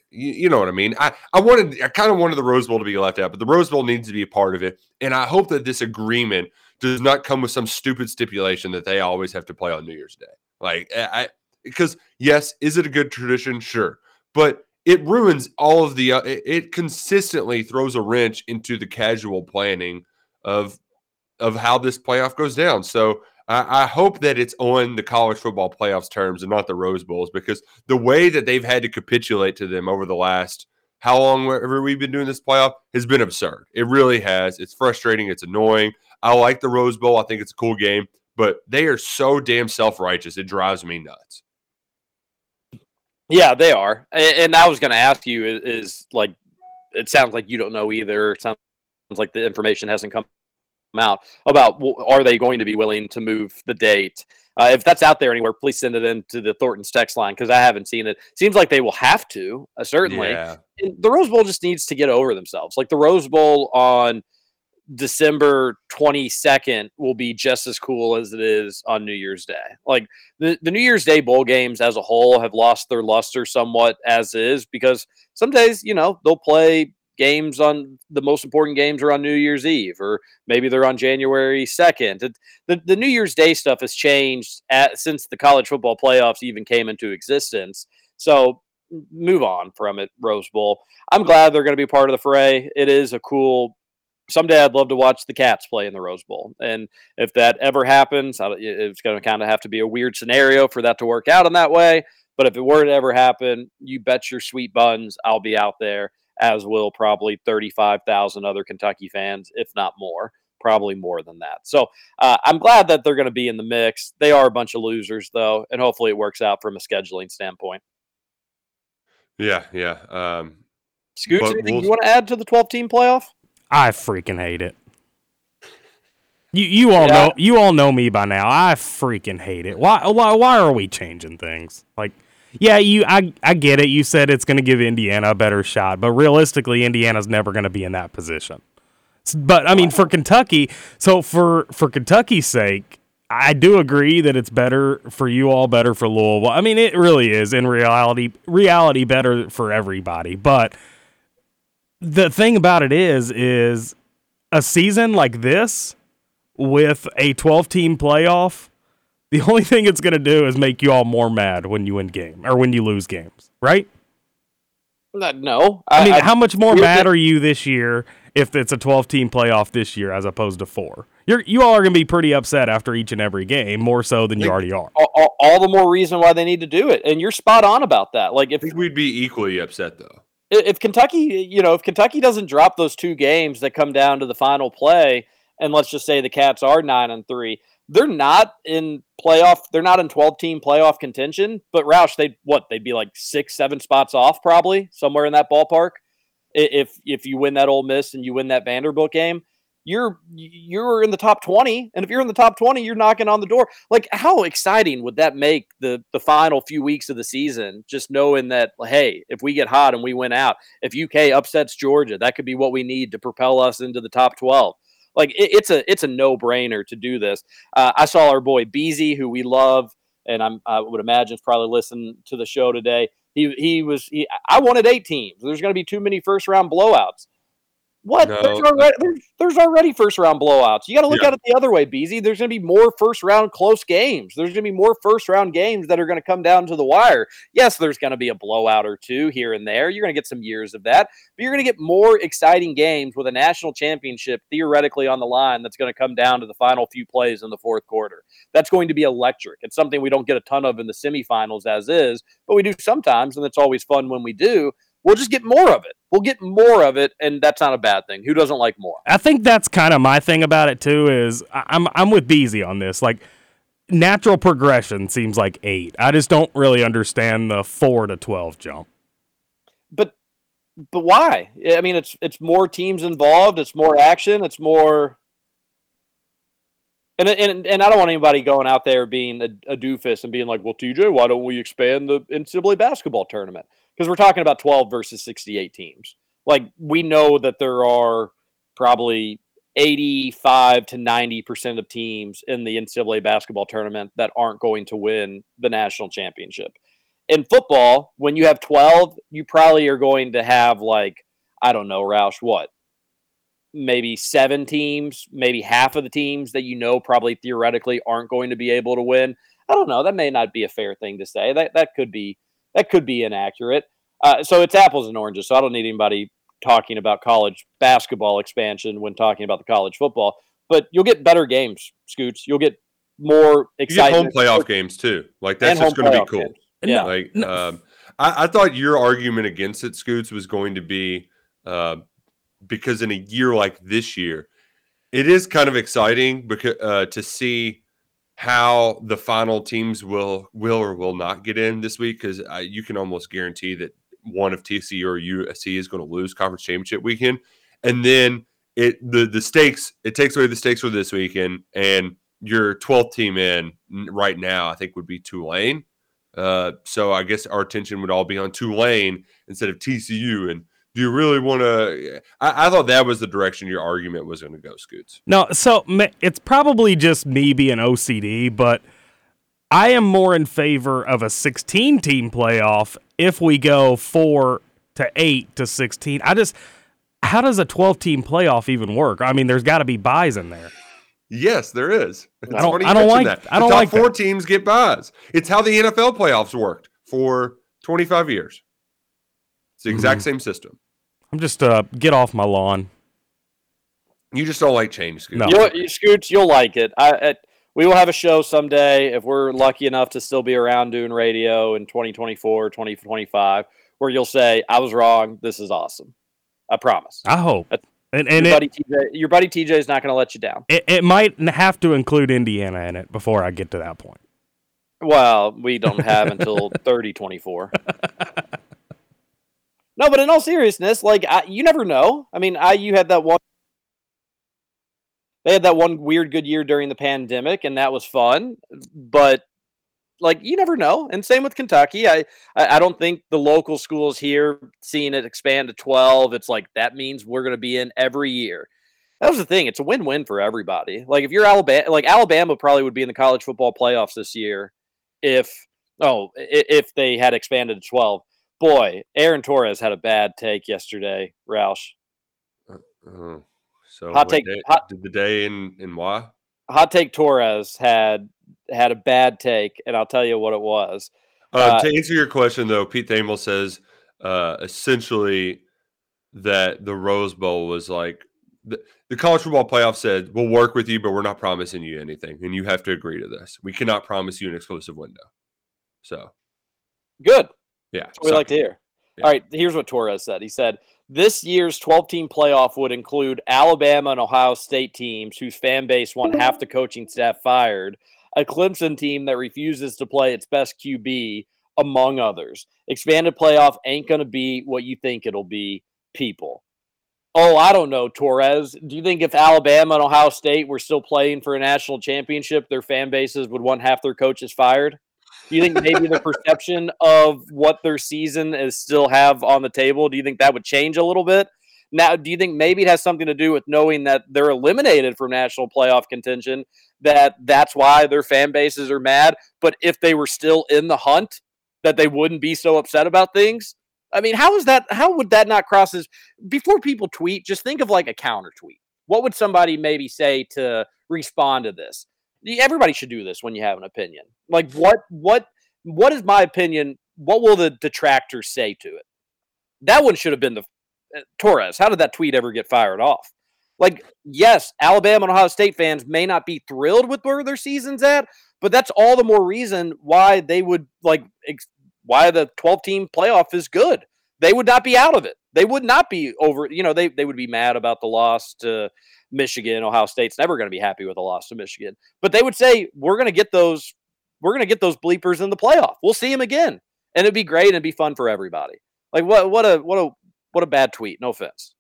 Speaker 3: you, you know what I mean. I I wanted I kind of wanted the Rose Bowl to be left out, but the Rose Bowl needs to be a part of it, and I hope that this agreement does not come with some stupid stipulation that they always have to play on New Year's Day. Like I because yes, is it a good tradition? Sure, but it ruins all of the. Uh, it, it consistently throws a wrench into the casual planning of of how this playoff goes down. So I, I hope that it's on the college football playoffs terms and not the Rose Bowls because the way that they've had to capitulate to them over the last how long ever we've been doing this playoff has been absurd. It really has. It's frustrating. It's annoying. I like the Rose Bowl. I think it's a cool game, but they are so damn self righteous. It drives me nuts.
Speaker 1: Yeah, they are. And, and I was going to ask you is, is like it sounds like you don't know either. It sounds like the information hasn't come out about are they going to be willing to move the date Uh, if that's out there anywhere, please send it in to the Thornton's text line because I haven't seen it. Seems like they will have to, uh, certainly.
Speaker 3: Yeah.
Speaker 1: The Rose Bowl just needs to get over themselves. Like the Rose Bowl on December 22nd will be just as cool as it is on New Year's Day. Like the, the New Year's Day bowl games as a whole have lost their luster somewhat as is because some days, you know, they'll play games on the most important games are on New Year's Eve or maybe they're on January 2nd. It, the, the New Year's Day stuff has changed at, since the college football playoffs even came into existence. So move on from it, Rose Bowl. I'm glad they're going to be part of the fray. It is a cool someday I'd love to watch the Cats play in the Rose Bowl. And if that ever happens, it's going to kind of have to be a weird scenario for that to work out in that way. But if it were to ever happen, you bet your sweet buns I'll be out there, as will probably 35,000 other Kentucky fans, if not more. Probably more than that. So uh, I'm glad that they're going to be in the mix. They are a bunch of losers, though, and hopefully it works out from a scheduling standpoint.
Speaker 3: Yeah, yeah. Um,
Speaker 1: Scoots, anything we'll, you want to add to the 12 team playoff?
Speaker 4: I freaking hate it. You you all yeah. know you all know me by now. I freaking hate it. Why why why are we changing things? Like yeah, you I I get it. You said it's going to give Indiana a better shot, but realistically Indiana's never going to be in that position. But I mean for Kentucky, so for for Kentucky's sake, I do agree that it's better for you all, better for Louisville. I mean it really is in reality reality better for everybody, but the thing about it is, is a season like this with a 12 team playoff, the only thing it's going to do is make you all more mad when you win game or when you lose games, right?
Speaker 1: Uh, no.
Speaker 4: I, I mean, I, how much more mad are you this year if it's a 12 team playoff this year as opposed to four? You're, you all are going to be pretty upset after each and every game, more so than you already are.
Speaker 1: All, all, all, the more reason why they need to do it. And you're spot on about that. Like, if
Speaker 3: we'd be equally upset, though
Speaker 1: if Kentucky, you know, if Kentucky doesn't drop those two games that come down to the final play, and let's just say the Cats are nine and three, they're not in playoff. They're not in twelve team playoff contention. But Roush, they what? They'd be like six, seven spots off, probably somewhere in that ballpark. If if you win that Ole Miss and you win that Vanderbilt game, you're you're in the top 20 and if you're in the top 20 you're knocking on the door. Like how exciting would that make the the final few weeks of the season just knowing that hey if we get hot and we win out if uk upsets georgia that could be what we need to propel us into the top 12 like it, it's a it's a no-brainer to do this. Uh, i saw our boy beezy who we love and I'm, i would imagine probably listening to the show today. He he was he, i wanted eight teams. There's going to be too many first round blowouts what? No. There's, already, there's, there's, already first round blowouts. You got to look yeah. at it the other way, Beezy. There's going to be more first round close games. There's going to be more first round games that are going to come down to the wire. Yes, there's going to be a blowout or two here and there. You're going to get some years of that, but you're going to get more exciting games with a national championship theoretically on the line that's going to come down to the final few plays in the fourth quarter. That's going to be electric. It's something we don't get a ton of in the semifinals as is, but we do sometimes, and it's always fun when we do we'll just get more of it. We'll get more of it, and that's not a bad thing. Who doesn't like more?
Speaker 4: I think that's kind of my thing about it too. Is I'm I'm with Beezy on this. Like natural progression seems like eight. I just don't really understand the four to twelve jump.
Speaker 1: But but why? I mean, it's it's more teams involved. It's more action. It's more. And, and, and I don't want anybody going out there being a, a doofus and being like, well, TJ, why don't we expand the NCAA basketball tournament? Because we're talking about 12 versus 68 teams. Like we know that there are probably 85 to 90% of teams in the NCAA basketball tournament that aren't going to win the national championship. In football, when you have 12, you probably are going to have like, I don't know, Roush, what? Maybe seven teams, maybe half of the teams that you know probably theoretically aren't going to be able to win. I don't know. That may not be a fair thing to say. That that could be that could be inaccurate. Uh, so it's apples and oranges. So I don't need anybody talking about college basketball expansion when talking about the college football. But you'll get better games, Scoots. You'll get more exciting
Speaker 3: home playoff games too. Like that's just going to be cool. Games.
Speaker 1: Yeah.
Speaker 3: Like um, I, I, thought your argument against it, Scoots, was going to be uh, because in a year like this year, it is kind of exciting because uh, to see how the final teams will will or will not get in this week because you can almost guarantee that one of TCU or USC is going to lose conference championship weekend, and then it the the stakes it takes away the stakes for this weekend, and your 12th team in right now, I think would be Tulane. Uh, so I guess our attention would all be on Tulane instead of TCU. And do you really want to? I, I thought that was the direction your argument was going to go, Scoots.
Speaker 4: No, so it's probably just me being OCD, but I am more in favor of a 16 team playoff if we go four to eight to 16. I just, how does a 12 team playoff even work? I mean, there's got to be buys in there.
Speaker 3: Yes, there is. It's
Speaker 4: don't-
Speaker 3: funny
Speaker 4: I don't like-
Speaker 3: that.
Speaker 4: I don't
Speaker 3: the top
Speaker 4: like
Speaker 3: four
Speaker 4: that.
Speaker 3: teams get buys. It's how the NFL playoffs worked for 25 years. It's the exact
Speaker 4: Mhm.
Speaker 3: same system.
Speaker 4: I'm just, uh, get off my lawn.
Speaker 3: You just don't like change, Scoots.
Speaker 4: No.
Speaker 1: You'll, you, Scoots, you'll like it. I, I, we will have a show someday if we're lucky enough to still be around doing radio in 2024, 2025, where you'll say, I was wrong. This is awesome. I promise.
Speaker 4: I hope. And, and
Speaker 1: your,
Speaker 4: it,
Speaker 1: buddy TJ, your buddy TJ is not going to let you down.
Speaker 4: it, it might have to include Indiana in it before I get to that point.
Speaker 1: Well, we don't have until 3024. No, but in all seriousness, like I, you never know. I mean, I you had that one. They had that one weird good year during the pandemic, and that was fun. But like you never know. And same with Kentucky. I I don't think the local schools here seeing it expand to twelve. It's like that means we're going to be in every year. That was the thing. It's a win-win for everybody. Like if you're Alabama, like Alabama probably would be in the college football playoffs this year if oh if they had expanded to 12 boy aaron torres had a bad take yesterday roush
Speaker 3: Oh, so
Speaker 1: Hot take-
Speaker 3: day-
Speaker 1: hot-
Speaker 3: did the day in in why?
Speaker 1: hot take torres had had a bad take and i'll tell you what it was
Speaker 3: Uh,
Speaker 1: Uh,
Speaker 3: to answer your question, though, Pete Thamel says uh, essentially that the Rose Bowl was like the, the college football playoff said, "We'll work with you, but we're not promising you anything, and you have to agree to this. We cannot promise you an exclusive window." So,
Speaker 1: good
Speaker 3: yeah,
Speaker 1: That's what we like to hear. All right here's what torres said. He said this year's 12 team playoff would include alabama and ohio state teams whose fan base want half the coaching staff fired a clemson team that refuses to play its best qb among others. Expanded playoff ain't going to be what you think it'll be people. Oh i don't know torres. Do you think if alabama and ohio state were still playing for a national championship their fan bases would want half their coaches fired do you think maybe the perception of what their season is still have on the table? Do you think that would change a little bit? Now, do you think maybe it has something to do with knowing that they're eliminated from national playoff contention? That that's why their fan bases are mad. But if they were still in the hunt, that they wouldn't be so upset about things. I mean, how is that? How would that not cross his? Before people tweet, just think of like a counter tweet. What would somebody maybe say to respond to this? Everybody should do this when you have an opinion. Like what? What? What is my opinion? What will the detractors say to it? That one should have been the uh, Torres. How did that tweet ever get fired off? Like, yes, Alabama and Ohio State fans may not be thrilled with where their season's at, but that's all the more reason why they would like ex- why the 12 team playoff is good. They would not be out of it. They would not be over, you know, they, they would be mad about the loss to Michigan. Ohio State's never going to be happy with a loss to Michigan. But they would say, we're going to get those, we're going to get those bleepers in the playoff. We'll see them again. And it'd be great and it'd be fun for everybody. Like what what a what a what a bad tweet. No offense.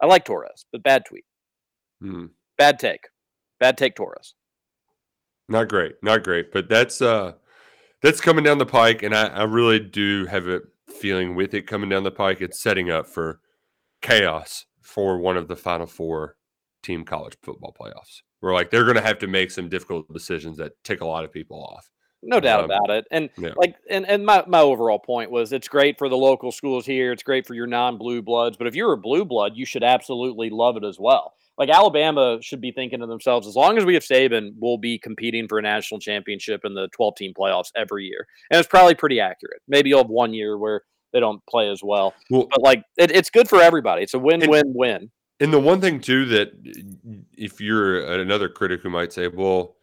Speaker 1: I like Torres, but bad tweet.
Speaker 3: Hmm.
Speaker 1: Bad take. Bad take Torres.
Speaker 3: Not great, not great, but that's uh that's coming down the pike, and I, I really do have a feeling with it coming down the pike, it's setting up for chaos for one of the final four team college football playoffs. Where like they're gonna have to make some difficult decisions that tick a lot of people off.
Speaker 1: No doubt
Speaker 3: Um,
Speaker 1: about it. And
Speaker 3: yeah.
Speaker 1: like and, and my, my overall point was it's great for the local schools here. It's great for your non-blue bloods. But if you're a blue blood, you should absolutely love it as well. Like Alabama should be thinking to themselves, as long as we have Saban, we'll be competing for a national championship in the 12 team playoffs every year. And it's probably pretty accurate. Maybe you'll have one year where they don't play as well.
Speaker 3: Well-
Speaker 1: but like it, it's good for everybody. It's a win-win-win.
Speaker 3: And the one thing too that if you're another critic who might say, well,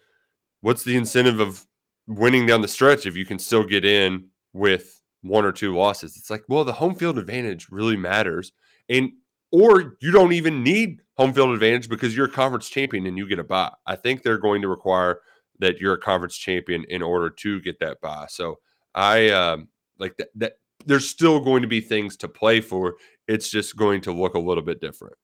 Speaker 3: what's the incentive of winning down the stretch if you can still get in with one or two losses? It's like, well, the home field advantage really matters. And or you don't even need home field advantage because you're a conference champion and you get a bye. I think they're going to require that you're a conference champion in order to get that bye. So I um like that, that there's still going to be things to play for. It's just going to look a little bit different.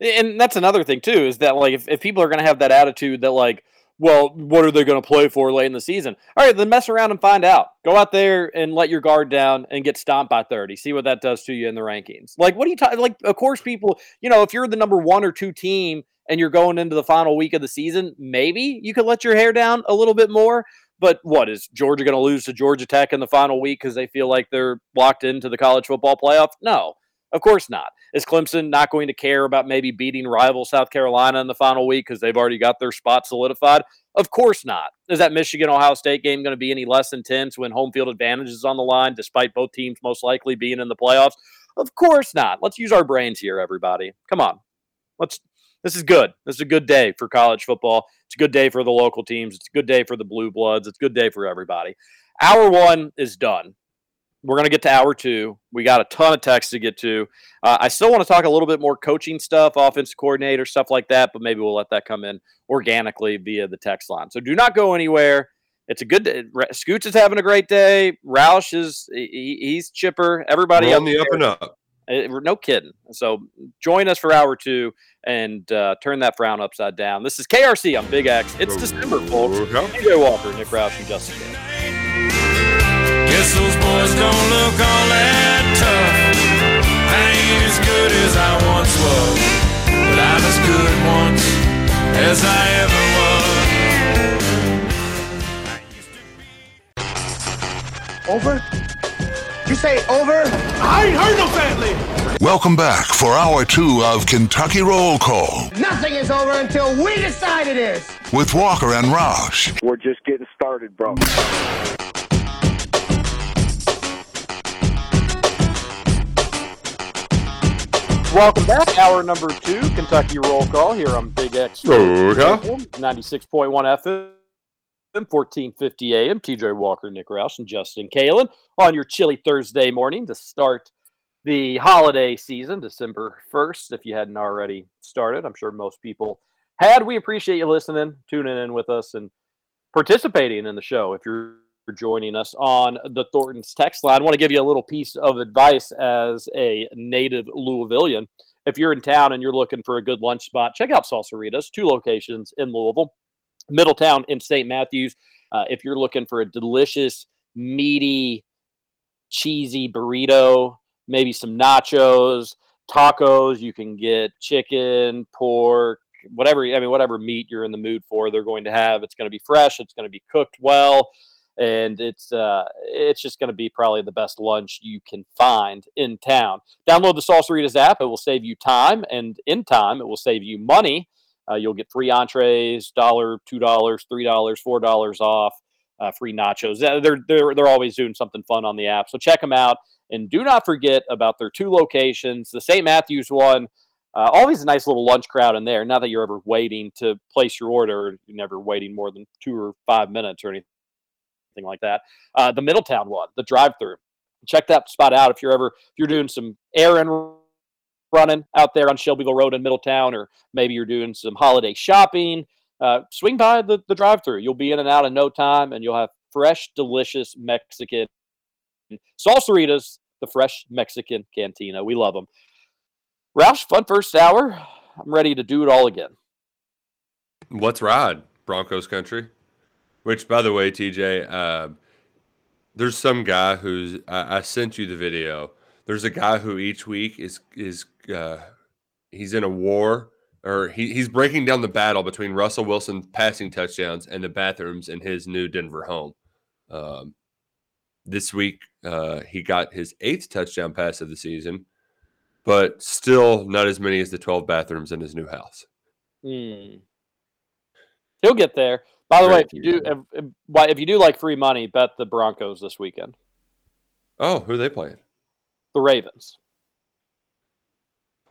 Speaker 1: And that's another thing too, is that like if, if people are gonna have that attitude that like, well, what are they going to play for late in the season? All right, then mess around and find out. Go out there and let your guard down and get stomped by 30. See what that does to you in the rankings. Like, what are you talking? Like, of course, people, you know, if you're the number one or two team and you're going into the final week of the season, maybe you could let your hair down a little bit more. But what is Georgia going to lose to Georgia Tech in the final week because they feel like they're locked into the college football playoff? No, of course not. Is Clemson not going to care about maybe beating rival South Carolina in the final week because they've already got their spot solidified? Of course not. Is that Michigan Ohio State game going to be any less intense when home field advantage is on the line, despite both teams most likely being in the playoffs? Of course not. Let's use our brains here, everybody. Come on. Let's this is good. This is a good day for college football. It's a good day for the local teams. It's a good day for the blue bloods. It's a good day for everybody. Hour one is done. We're going to get to hour two. We got a ton of text to get to. Uh, I still want to talk a little bit more coaching stuff, offensive coordinator, stuff like that, but maybe we'll let that come in organically via the text line. So do not go anywhere. It's a good day. Scoots is having a great day. Roush is he, he's chipper. Everybody
Speaker 3: on the up and up.
Speaker 1: Uh, no kidding. So join us for hour two and uh, turn that frown upside down. This is KRC on Big X. It's December, folks. TJ Walker, Nick Roush, and Justin.
Speaker 9: Guess those boys don't look all that tough. I ain't as good as I once was, but I'm as good once as I ever was.
Speaker 10: Over? You say over? I ain't heard no family.
Speaker 8: Welcome back for hour two of Kentucky Roll Call
Speaker 10: Nothing is over until we decide it is.
Speaker 8: with Walker and Roush.
Speaker 11: We're just getting started, bro.
Speaker 1: Welcome back. Hour number two, Kentucky Roll Call here on Big X.
Speaker 3: Okay.
Speaker 1: 96.1 FM, 1450 AM. TJ Walker, Nick Roush, and Justin Kalen on your chilly Thursday morning to start the holiday season, December 1st. If you hadn't already started, I'm sure most people had. We appreciate you listening, tuning in with us, and participating in the show. If you're joining us on the Thornton's text line, I want to give you a little piece of advice as a native Louisvillian. If you're in town and you're looking for a good lunch spot, check out Salsaritas, two locations in Louisville, Middletown and St. Matthews. Uh, if you're looking for a delicious, meaty, cheesy burrito, maybe some nachos, tacos, you can get chicken, pork, whatever I mean, whatever meat you're in the mood for, they're going to have. It's going to be fresh, it's going to be cooked well, and it's uh, it's just going to be probably the best lunch you can find in town. Download the Salsaritas app; it will save you time, and in time, it will save you money. Uh, you'll get free entrees, dollar, two dollars, three dollars, four dollars off, uh, free nachos. They're they're they're always doing something fun on the app, so check them out. And do not forget about their two locations. The St. Matthews one, uh, always a nice little lunch crowd in there. Not that you're ever waiting to place your order, you're never waiting more than two or five minutes or anything like that. Uh, the Middletown one, the drive-through. Check that spot out if you're ever if you're doing some errand running out there on Shelbyville Road in Middletown, or maybe you're doing some holiday shopping. Uh, swing by the, the drive-through. You'll be in and out in no time, and you'll have fresh, delicious Mexican salsaritas, the fresh Mexican cantina. We love them. Roush, fun first hour. I'm ready to do it all again.
Speaker 3: Let's ride, Broncos country. Which, by the way, TJ, uh, there's some guy who's I, I sent you the video. There's a guy who each week is is uh, he's in a war or he, he's breaking down the battle between Russell Wilson passing touchdowns and the bathrooms in his new Denver home. Um, this week, uh, he got his eighth touchdown pass of the season, but still not as many as the 12 bathrooms in his new house.
Speaker 1: Hmm. He'll get there. By the way, if you do if, if, if you do like free money, bet the Broncos this weekend.
Speaker 3: Oh, who are they playing?
Speaker 1: The Ravens.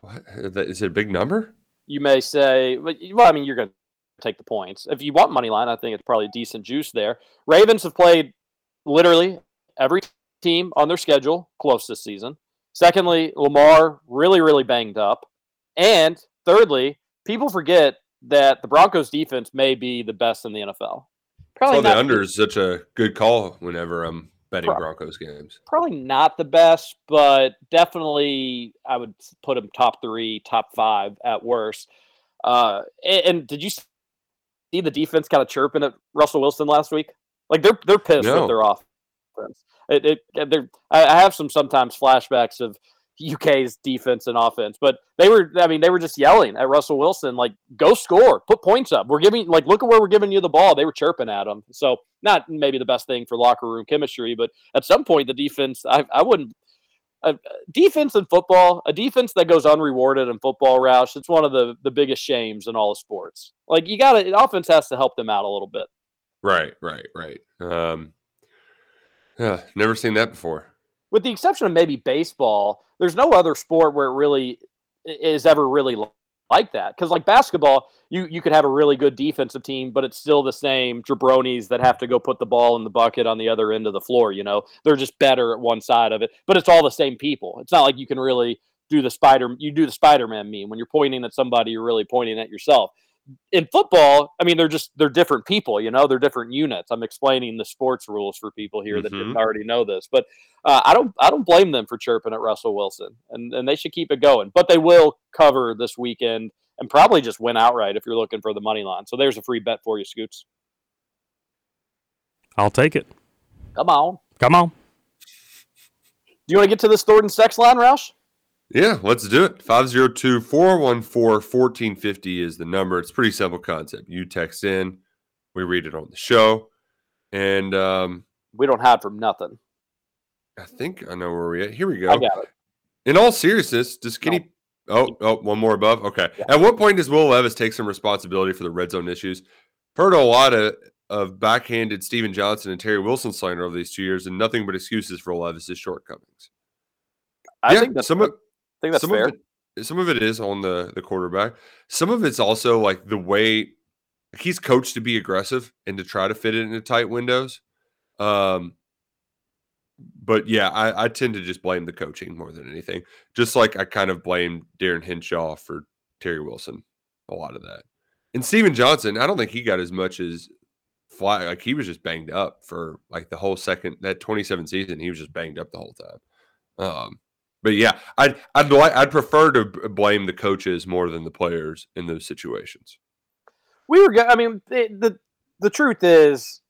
Speaker 3: What is it a big number?
Speaker 1: You may say, well, I mean, you're going to take the points. If you want money line, I think it's probably decent juice there. Ravens have played literally every team on their schedule close this season. Secondly, Lamar really, really banged up. And thirdly, people forget that the Broncos defense may be the best in the NFL. Probably
Speaker 3: Probably the under is such a good call whenever I'm betting
Speaker 1: Pro-
Speaker 3: Broncos games.
Speaker 1: probably not the best, but definitely I would put them top three, top five at worst. Uh, and, and did you see see the defense kind of chirping at Russell Wilson last week? Like they're they're pissed
Speaker 3: No.
Speaker 1: with their offense. It, it they're, I I have some sometimes flashbacks of UK's defense and offense, but they were I mean they were just yelling at Russell Wilson like go score, put points up. We're giving like look at where we're giving you the ball. They were chirping at him. So not maybe the best thing for locker room chemistry, but at some point the defense I I wouldn't a defense in football, a defense that goes unrewarded in football, Roush, it's one of the the biggest shames in all of sports. Like you got to, offense has to help them out a little bit.
Speaker 3: Right, right, right. Um, yeah, never seen that before.
Speaker 1: With the exception of maybe baseball, there's no other sport where it really is ever really like that. Because like basketball, you you could have a really good defensive team, but it's still the same jabronis that have to go put the ball in the bucket on the other end of the floor. You know, they're just better at one side of it, but it's all the same people. It's not like you can really do the spider. You do the Spider-Man meme when you're pointing at somebody, you're really pointing at yourself. In football, I mean, they're just they're different people. You know, they're different units. I'm explaining the sports rules for people here that didn't
Speaker 3: Mhm.
Speaker 1: already know this, but uh, I don't I don't blame them for chirping at Russell Wilson, and and they should keep it going. But they will cover this weekend and probably just win outright if you're looking for the money line. So there's a free bet for you, Scoots.
Speaker 4: I'll take it.
Speaker 1: Come on.
Speaker 4: Come on.
Speaker 1: Do you want to get to this Thornton sex line, Roush?
Speaker 3: Yeah, let's do it. 502 414 1450 is the number. It's a pretty simple concept. You text in, we read it on the show, and um,
Speaker 1: We don't hide from nothing.
Speaker 3: I think I know where we're at. Here we go.
Speaker 1: I got it.
Speaker 3: In all seriousness, does Skinny. Oh, oh, one more above. Okay. At what point does Will Levis take some responsibility for the red zone issues? Heard a lot of, of backhanded Stephen Johnson and Terry Wilson slander over these two years, and nothing but excuses for Levis's shortcomings.
Speaker 1: I
Speaker 3: Yeah,
Speaker 1: think that's
Speaker 3: some of,
Speaker 1: think that's
Speaker 3: some
Speaker 1: fair.
Speaker 3: Of it, some of it is on the the quarterback. Some of it's also like the way he's coached to be aggressive and to try to fit it into tight windows. Um, but yeah, I, I tend to just blame the coaching more than anything. Just like I kind of blame Darin Hinshaw for Terry Wilson, a lot of that. And Stephen Johnson, I don't think he got as much as fly. Like he was just banged up for like the whole second that 27 season. He was just banged up the whole time. Um, but yeah, I'd I'd like I'd prefer to blame the coaches more than the players in those situations.
Speaker 1: We were. I mean, the, the the truth is,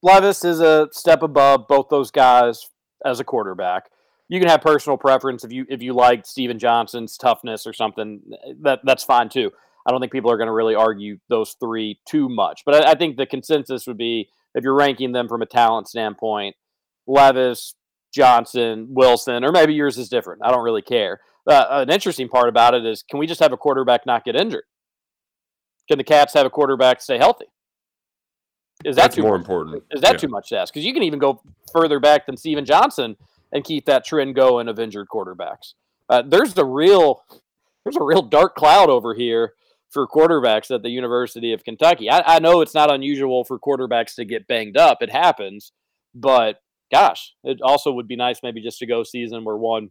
Speaker 1: Levis is a step above both those guys as a quarterback. You can have personal preference if you if you like Stephen Johnson's toughness or something. That that's fine too. I don't think people are going to really argue those three too much. But I, I think the consensus would be if you're ranking them from a talent standpoint, Levis, Johnson, Wilson, or maybe yours is different. I don't really care. Uh, an interesting part about it is, can we just have a quarterback not get injured? Can the Cats have a quarterback stay healthy? Is that
Speaker 3: That's
Speaker 1: too
Speaker 3: more
Speaker 1: much-
Speaker 3: important.
Speaker 1: Is that
Speaker 3: Yeah.
Speaker 1: too much to ask? Because you can even go further back than Stephen Johnson and keep that trend going of injured quarterbacks. Uh, there's the real, there's a real dark cloud over here for quarterbacks at the University of Kentucky. I, I know it's not unusual for quarterbacks to get banged up; it happens. But gosh, it also would be nice maybe just to go season where one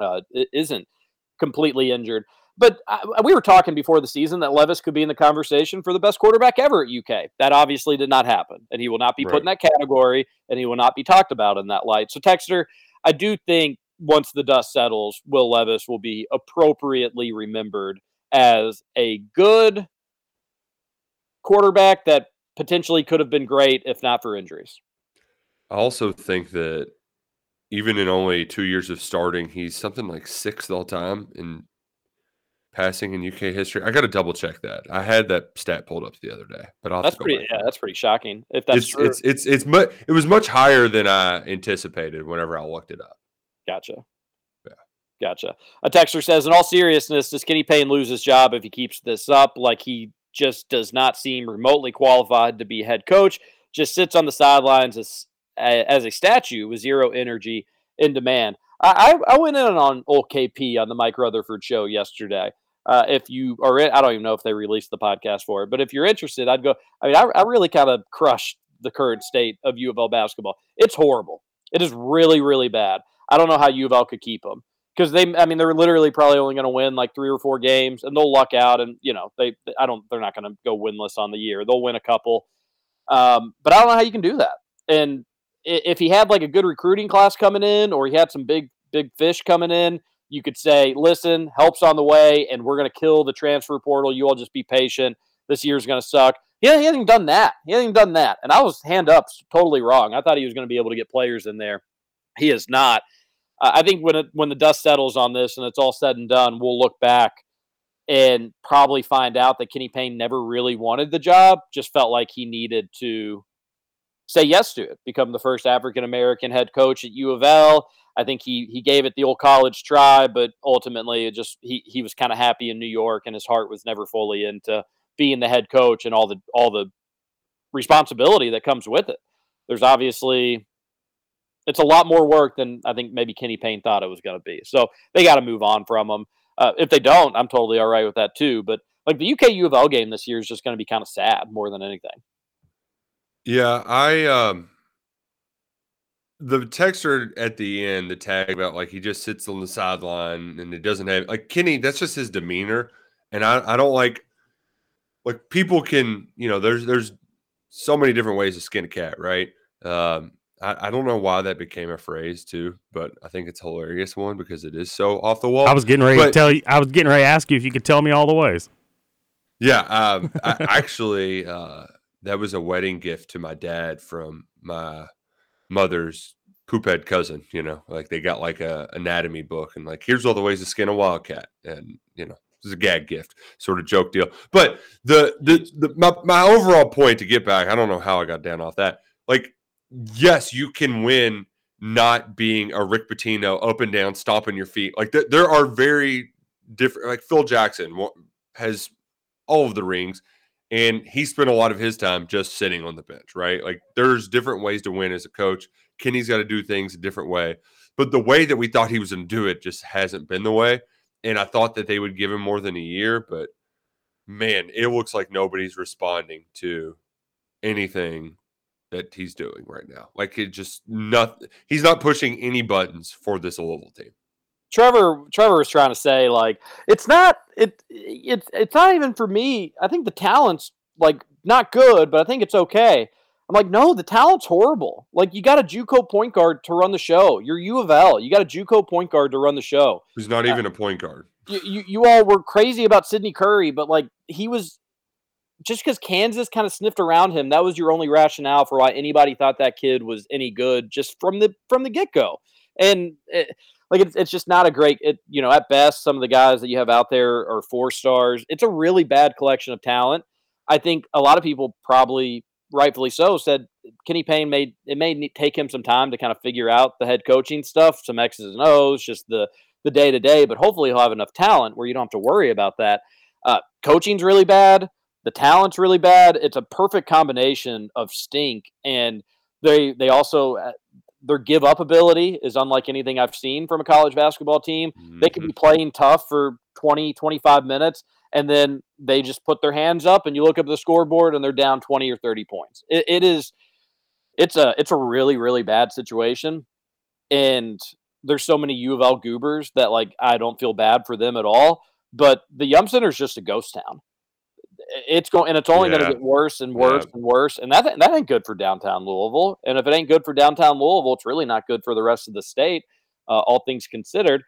Speaker 1: uh, isn't completely injured. But I, we were talking before the season that Levis could be in the conversation for the best quarterback ever at UK. That obviously did not happen, and he will not be put in that category, and he will not be talked about in that light. So, Texter, I do think once the dust settles, Will Levis will be appropriately remembered as a good quarterback that potentially could have been great if not for injuries.
Speaker 3: I also think that even in only two years of starting, he's something like sixth all time in passing in UK history. I got to double check that. I had that stat pulled up the other day, but I'll
Speaker 1: That's pretty.
Speaker 3: back.
Speaker 1: Yeah, that's pretty shocking. If that's
Speaker 3: It's,
Speaker 1: true,
Speaker 3: it's it's it's much it was much higher than I anticipated whenever I looked it up.
Speaker 1: Gotcha. Yeah. Gotcha. A texter says, in all seriousness, does Kenny Payne lose his job if he keeps this up? Like he just does not seem remotely qualified to be head coach. Just sits on the sidelines as as a statue with zero energy in demand. I, I went in on old KP on the Mike Rutherford show yesterday. Uh, if you are, in, I don't even know if they released the podcast for it, but if you're interested, I'd go. I mean, I, I really kind of crushed the current state of U of L basketball. It's horrible. It is really, really bad. I don't know how U of L could keep them because they. I mean, they're literally probably only going to win like three or four games, and they'll luck out. And you know, they. I don't. They're not going to go winless on the year. They'll win a couple, um, but I don't know how you can do that. And if he had like a good recruiting class coming in, or he had some big, big fish coming in, you could say, "Listen, help's on the way, and we're going to kill the transfer portal. You all just be patient. This year's going to suck." He, he hasn't done that. He hasn't done that. And I was hand up totally wrong. I thought he was going to be able to get players in there. He is not. Uh, I think when it, when the dust settles on this and it's all said and done, we'll look back and probably find out that Kenny Payne never really wanted the job. Just felt like he needed to say yes to it, become the first African American head coach at U of L. I think he he gave it the old college try, but ultimately it just he he was kind of happy in New York and his heart was never fully into being the head coach and all the all the responsibility that comes with it. There's obviously it's a lot more work than I think maybe Kenny Payne thought it was going to be. So they got to move on from him. Uh, if they don't, I'm totally all right with that too. But like the UK U of L game this year is just going to be kind of sad more than anything.
Speaker 3: Yeah, I um the texter at the end, the tag about like he just sits on the sideline and it doesn't have like Kenny, that's just his demeanor. And I, I don't like like people can, you know, there's there's so many different ways to skin a cat, right? Um, I, I don't know why that became a phrase too, but I think it's a hilarious one because it is so off the wall.
Speaker 4: I was getting ready to tell you. I was getting ready to ask you if you could tell me all the ways.
Speaker 3: Yeah, um, I, actually, uh, that was a wedding gift to my dad from my mother's poophead cousin. You know, like they got like a anatomy book and like here's all the ways to skin a wildcat, and you know, it was a gag gift, sort of joke deal. But the the, the my, my overall point to get back, I don't know how I got down off that. Like, yes, you can win not being a Rick Pitino up and down, stomping your feet. Like th- there are very different. Like Phil Jackson has all of the rings, and he spent a lot of his time just sitting on the bench. Right? Like there's different ways to win as a coach. Kenny's got to do things a different way, but the way that we thought he was going to do it just hasn't been the way. And I thought that they would give him more than a year, but man, it looks like nobody's responding to anything that he's doing right now. Like it just nothing. he's not pushing any buttons for this Louisville team.
Speaker 1: Trevor Trevor was trying to say like it's not it it's it's not even for me. I think the talent's like not good, but I think it's okay. I'm like, no, the talent's horrible. Like you got a JUCO point guard to run the show. You're U of L. You got a JUCO point guard to run the show.
Speaker 3: Who's not uh, even a point guard.
Speaker 1: You, you, you all were crazy about Sydney Curry, but like he was just because Kansas kind of sniffed around him. That was your only rationale for why anybody thought that kid was any good, just from the from the get go. And it, like it's it's just not a great. It you know at best some of the guys that you have out there are four stars. It's a really bad collection of talent. I think a lot of people probably rightfully so said Kenny Payne made it may take him some time to kind of figure out the head coaching stuff, some X's and O's, just the the day to day. But hopefully he'll have enough talent where you don't have to worry about that. Uh, coaching's really bad. The talent's really bad. It's a perfect combination of stink and they they also uh, their give up ability is unlike anything I've seen from a college basketball team. They can be mm-hmm. playing tough for 20, 25 minutes, and then they just put their hands up, and you look up the scoreboard, and they're down 20 or 30 points. It, it is, it's a, it's a really, really bad situation. And there's so many U of L goobers that, like, I don't feel bad for them at all. But the Yum Center is just a ghost town. It's going, and it's only going to get worse and worse
Speaker 3: Yeah.
Speaker 1: and worse. And that that ain't good for downtown Louisville. And if it ain't good for downtown Louisville, it's really not good for the rest of the state, uh, all things considered.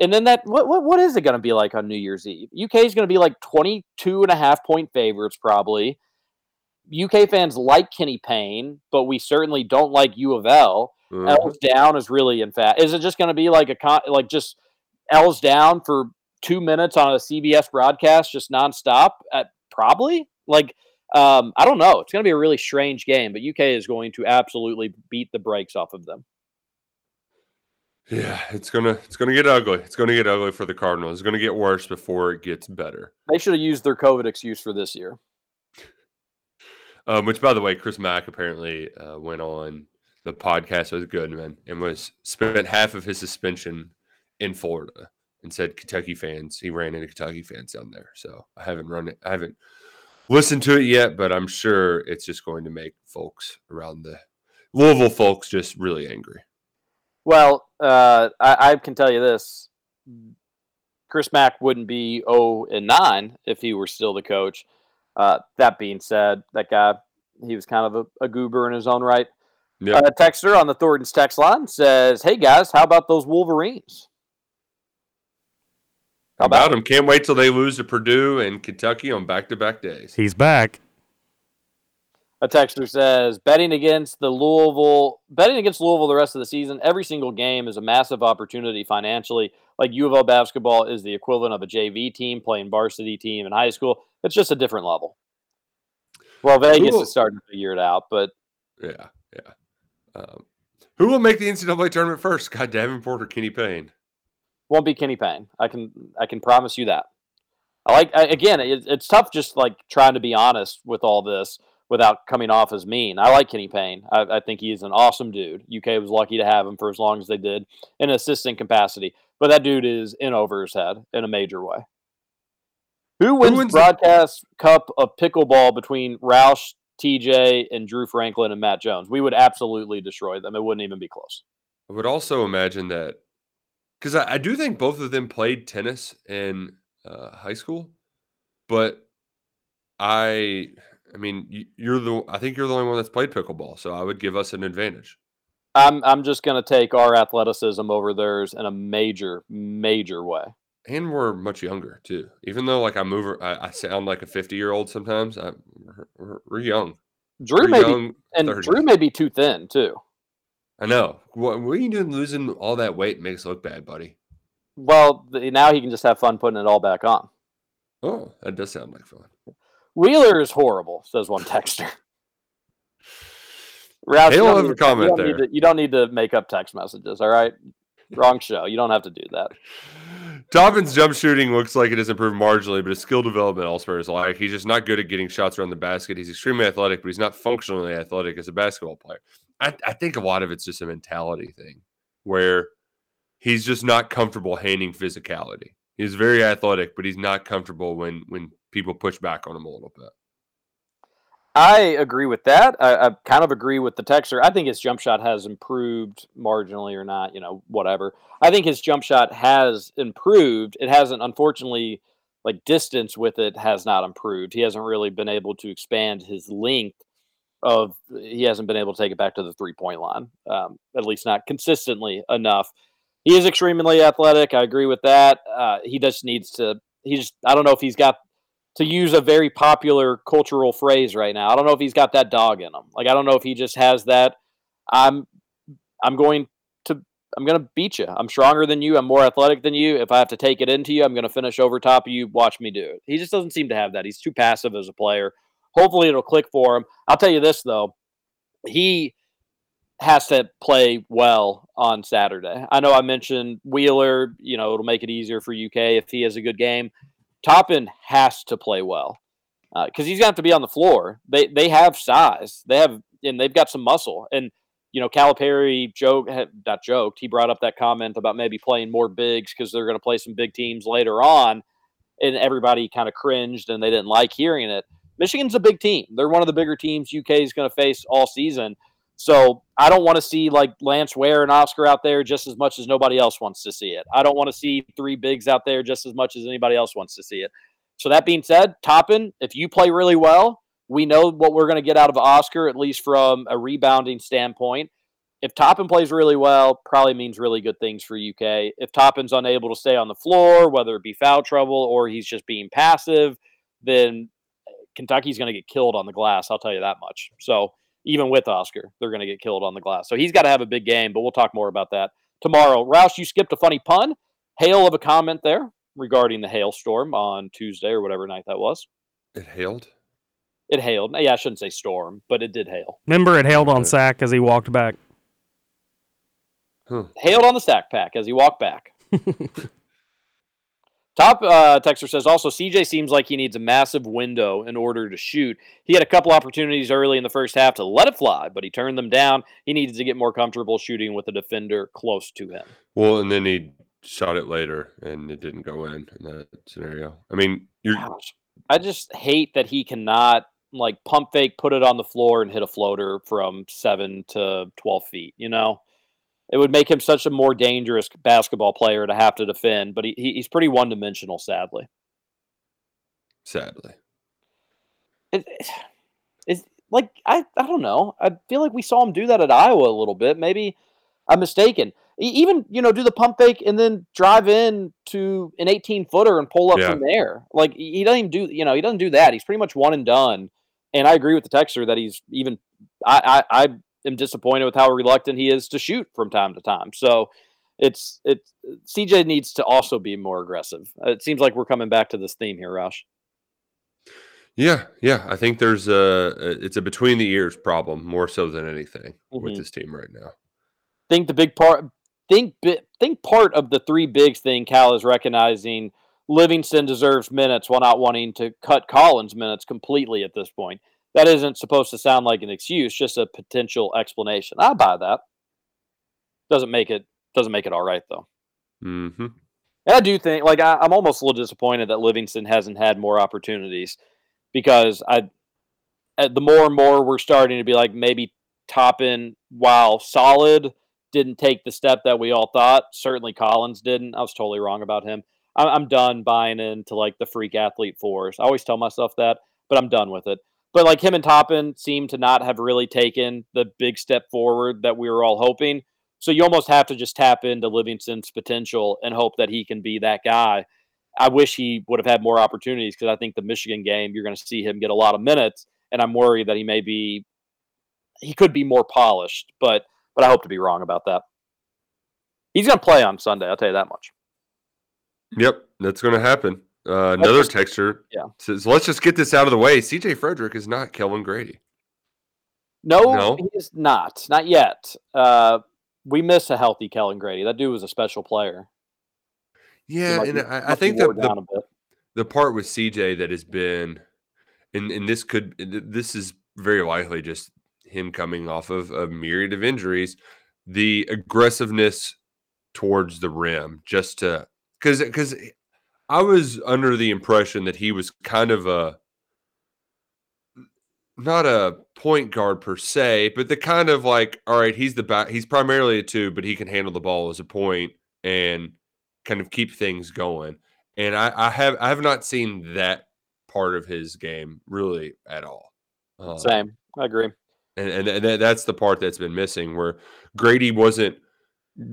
Speaker 1: And then that what what, what is it going to be like on New Year's Eve? UK is going to be like 22 and a half point favorites probably. UK fans like Kenny Payne, but we certainly don't like U of L.
Speaker 3: Mhm.
Speaker 1: L's down is really in fact. Is it just going to be like a con- like just L's down for two minutes on a CBS broadcast, just nonstop? At probably like um, I don't know. It's going to be a really strange game, but UK is going to absolutely beat the brakes off of them.
Speaker 3: Yeah, it's gonna it's gonna get ugly. It's gonna get ugly for the Cardinals. It's gonna get worse before it gets better.
Speaker 1: They should have used their COVID excuse for this year.
Speaker 3: Um, which, by the way, Chris Mack apparently uh, went on the podcast with Goodman and was spent half of his suspension in Florida and said Kentucky fans. He ran into Kentucky fans down there. So I haven't run it. I haven't listened to it yet, but I'm sure it's just going to make folks around the Louisville folks just really angry.
Speaker 1: Well, uh, I, I can tell you this: Chris Mack wouldn't be 0 and 9 if he were still the coach. Uh, that being said, that guy he was kind of a, a goober in his own right.
Speaker 3: Yeah.
Speaker 1: Uh, texter on the Thornton's text line says, "Hey guys, how about those Wolverines?"
Speaker 3: How about him? Can't wait till they lose to Purdue and Kentucky on back to back days.
Speaker 4: He's back.
Speaker 1: A texter says betting against the Louisville, betting against Louisville the rest of the season, every single game is a massive opportunity financially. Like U of L basketball is the equivalent of a JV team playing varsity team in high school. It's just a different level. Well, Vegas
Speaker 3: Cool.
Speaker 1: is starting to figure it out, but
Speaker 3: Yeah, yeah. Um, who will make the NCAA tournament first? Scott Davenport or Kenny Payne?
Speaker 1: Won't be Kenny Payne. I can I can promise you that. I like I, again. It, it's tough just like trying to be honest with all this without coming off as mean. I like Kenny Payne. I, I think he's an awesome dude. UK was lucky to have him for as long as they did in an assistant capacity. But that dude is in over his head in a major way. Who wins,
Speaker 3: wins
Speaker 1: the
Speaker 3: the-
Speaker 1: broadcast cup of pickleball between Roush, TJ, and Drew Franklin and Matt Jones? We would absolutely destroy them. It wouldn't even be close.
Speaker 3: I would also imagine that because I, I do think both of them played tennis in uh, high school, but I, I mean, you're the. I think you're the only one that's played pickleball, so I would give us an advantage.
Speaker 1: I'm I'm just gonna take our athleticism over theirs in a major, major way.
Speaker 3: And we're much younger too. Even though like I move, I, I sound like a 50 year old sometimes. I, we're, we're, young.
Speaker 1: Drew
Speaker 3: We're
Speaker 1: may be, and
Speaker 3: 30s.
Speaker 1: Drew may be too thin too.
Speaker 3: I know. What, what are you doing losing all that weight makes look bad, buddy?
Speaker 1: Well, now he can just have fun putting it all back on.
Speaker 3: Oh, that does sound like fun.
Speaker 1: Wheeler is horrible, says one texter. Roush, don't
Speaker 3: have a comment
Speaker 1: you
Speaker 3: there.
Speaker 1: to- you don't need to make up text messages. All right, wrong show. You don't have to do that.
Speaker 3: Dobbins' jump shooting looks like it has improved marginally, but his skill development elsewhere is like he's just not good at getting shots around the basket. He's extremely athletic, but he's not functionally athletic as a basketball player. I, I think a lot of it's just a mentality thing where he's just not comfortable handing physicality. He's very athletic, but he's not comfortable when when people push back on him a little bit.
Speaker 1: I agree with that. I, I kind of agree with the texter. I think his jump shot has improved marginally or not, you know, whatever. I think his jump shot has improved. It hasn't, unfortunately, like distance with it has not improved. He hasn't really been able to expand his length of, he hasn't been able to take it back to the three point line, um, at least not consistently enough. He is extremely athletic. I agree with that. Uh, he just needs to, he just, I don't know if he's got to use a very popular cultural phrase right now. I don't know if he's got that dog in him. Like I don't know if he just has that. I'm I'm going to I'm going to beat you. I'm stronger than you. I'm more athletic than you. If I have to take it into you, I'm going to finish over top of you. Watch me do it. He just doesn't seem to have that. He's too passive as a player. Hopefully it'll click for him. I'll tell you this though. He has to play well on Saturday. I know I mentioned Wheeler, you know, it'll make it easier for UK if he has a good game. Toppin has to play well uh, because he's going to have to be on the floor. They they have size, they have and they've got some muscle. And you know, Calipari joke eh, not joked. He brought up that comment about maybe playing more bigs because they're going to play some big teams later on, and everybody kind of cringed and they didn't like hearing it. Michigan's a big team. They're one of the bigger teams UK is going to face all season. So I don't want to see like Lance Ware and Oscar out there just as much as nobody else wants to see it. I don't want to see three bigs out there just as much as anybody else wants to see it. So that being said, Toppin, if you play really well, we know what we're going to get out of Oscar, at least from a rebounding standpoint. If Toppin plays really well, probably means really good things for UK. If Toppin's unable to stay on the floor, whether it be foul trouble or he's just being passive, then Kentucky's going to get killed on the glass. I'll tell you that much. So even with Oscar, they're going to get killed on the glass. So he's got to have a big game, but we'll talk more about that tomorrow. Roush, you skipped a funny pun. Hail of a comment there regarding the hailstorm on Tuesday or whatever night that was.
Speaker 3: It hailed.
Speaker 1: It hailed. Yeah, I shouldn't say storm, but it did hail.
Speaker 4: Remember, it hailed on sack as he walked back.
Speaker 1: Hailed on the sack pack as he walked back. Top uh, texter says also CJ seems like he needs a massive window in order to shoot. He had a couple opportunities early in the first half to let it fly, but he turned them down. He needed to get more comfortable shooting with a defender close to him.
Speaker 3: Well, and then he shot it later, and it didn't go in in that scenario. I mean, you're
Speaker 1: I just hate that he cannot like pump fake, put it on the floor, and hit a floater from seven to twelve feet. You know, it would make him such a more dangerous basketball player to have to defend. But he, he- he's pretty one dimensional, sadly.
Speaker 3: sadly.
Speaker 1: It, it's like I I don't know. I feel like we saw him do that at Iowa a little bit. Maybe I'm mistaken. Even you know do the pump fake and then drive in to an 18 footer and pull up
Speaker 3: Yeah.
Speaker 1: from there. Like he doesn't even do you know he doesn't do that. He's pretty much one and done And I agree with the texter that he's even. I, I I am disappointed with how reluctant he is to shoot from time to time. So it's it's CJ needs to also be more aggressive. It seems like we're coming back to this theme here, Roush.
Speaker 3: Yeah, yeah. I think there's a it's a between the ears problem more so than anything with
Speaker 1: Mhm.
Speaker 3: this team right now.
Speaker 1: think the big part think think part of the three bigs thing Cal is recognizing Livingston deserves minutes while not wanting to cut Collins minutes completely at this point. That isn't supposed to sound like an excuse, just a potential explanation. I buy that. Doesn't make it doesn't make it all right though.
Speaker 3: Mm-hmm.
Speaker 1: And I do think, like, I, I'm almost a little disappointed that Livingston hasn't had more opportunities because I, the more and more we're starting to be like, maybe Toppin, while solid, didn't take the step that we all thought. Certainly Collins didn't. I was totally wrong about him. I'm, I'm done buying into like the freak athlete force. I always tell myself that, but I'm done with it. But like him and Toppin seem to not have really taken the big step forward that we were all hoping. So you almost have to just tap into Livingston's potential and hope that he can be that guy. I wish he would have had more opportunities because I think the Michigan game, you're going to see him get a lot of minutes, and I'm worried that he may be, he could be more polished, but but I hope to be wrong about that. He's going to play on Sunday. I'll tell you that much.
Speaker 3: Yep, that's going to happen. Uh, another texture
Speaker 1: yeah.
Speaker 3: says, "Let's just get this out of the way." CJ Frederick is not Kellan Grady.
Speaker 1: No,
Speaker 3: No?
Speaker 1: he is not. Not yet. Uh, we miss a healthy Kellan Grady. That dude was a special player.
Speaker 3: Yeah, and
Speaker 1: be-
Speaker 3: I, I think the,
Speaker 1: wore down a
Speaker 3: the the part with CJ that has been, and and this could this is very likely just him coming off of a myriad of injuries, the aggressiveness towards the rim, just to because because I was under the impression that he was kind of a not a point guard per se, but the kind of like, all right, he's the back, he's primarily a two, but he can handle the ball as a point and kind of keep things going. And I, I have I have not seen that part of his game really at all. Um,
Speaker 1: Same. I agree.
Speaker 3: and and, and that- that's the part that's been missing where Grady wasn't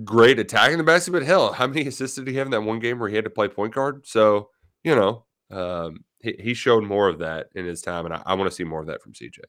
Speaker 3: great attacking the basket, but hell, how many assists did he have in that one game where he had to play point guard? So you know, um, he, he showed more of that in his time, and I, I want to see more of that from CJ.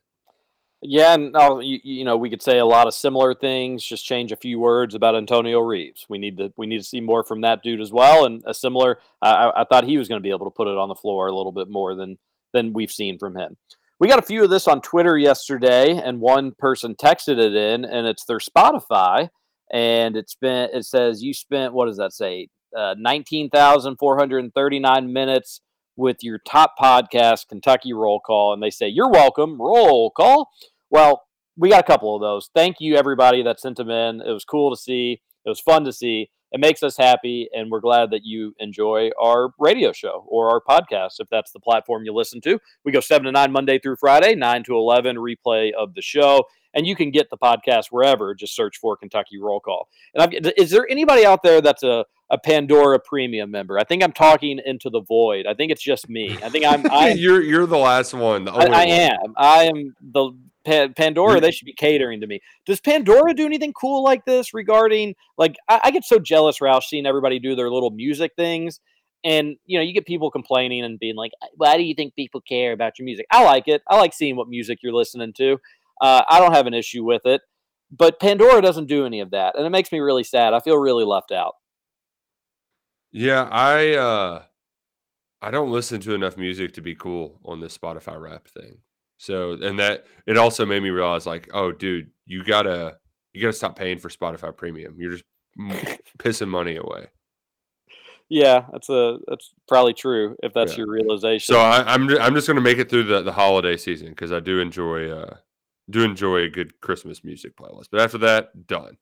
Speaker 1: Yeah, and uh, you, you know we could say a lot of similar things. Just change a few words about Antonio Reeves. We need to we need to see more from that dude as well. And a similar, I, I- I thought he was going to be able to put it on the floor a little bit more than than we've seen from him. We got a few of this on Twitter yesterday, and one person texted it in, and it's their Spotify, and it's been it says you spent what does that say? Uh, Nineteen thousand four hundred thirty nine minutes with your top podcast, Kentucky Roll Call, and they say you're welcome. Roll call. Well, we got a couple of those. Thank you, everybody that sent them in. It was cool to see. It was fun to see. It makes us happy, and we're glad that you enjoy our radio show or our podcast, if that's the platform you listen to. We go 7 to 9 Monday through Friday, 9 to 11 replay of the show. And you can get the podcast wherever. Just search for Kentucky Roll Call. And I've, is there anybody out there that's a, a Pandora Premium member? I think I'm talking into the void. I think it's just me. I think I'm. I'm
Speaker 3: you're you're the last one. The
Speaker 1: I, I am. I am the Pa- Pandora. They should be catering to me. Does Pandora do anything cool like this regarding like I, I get so jealous, Roush, seeing everybody do their little music things, and you know you get people complaining and being like, "Why do you think people care about your music?" I like it. I like seeing what music you're listening to. Uh, I don't have an issue with it, but Pandora doesn't do any of that, and it makes me really sad. I feel really left out.
Speaker 3: Yeah, I uh I don't listen to enough music to be cool on this Spotify rap thing. So and that it also made me realize like, oh dude, you gotta you gotta stop paying for Spotify premium. You're just pissing money away.
Speaker 1: Yeah, that's a that's probably true if that's
Speaker 3: Yeah.
Speaker 1: your realization.
Speaker 3: So I, I'm I'm just gonna make it through the, the holiday season because I do enjoy uh do enjoy a good Christmas music playlist. But after that, done.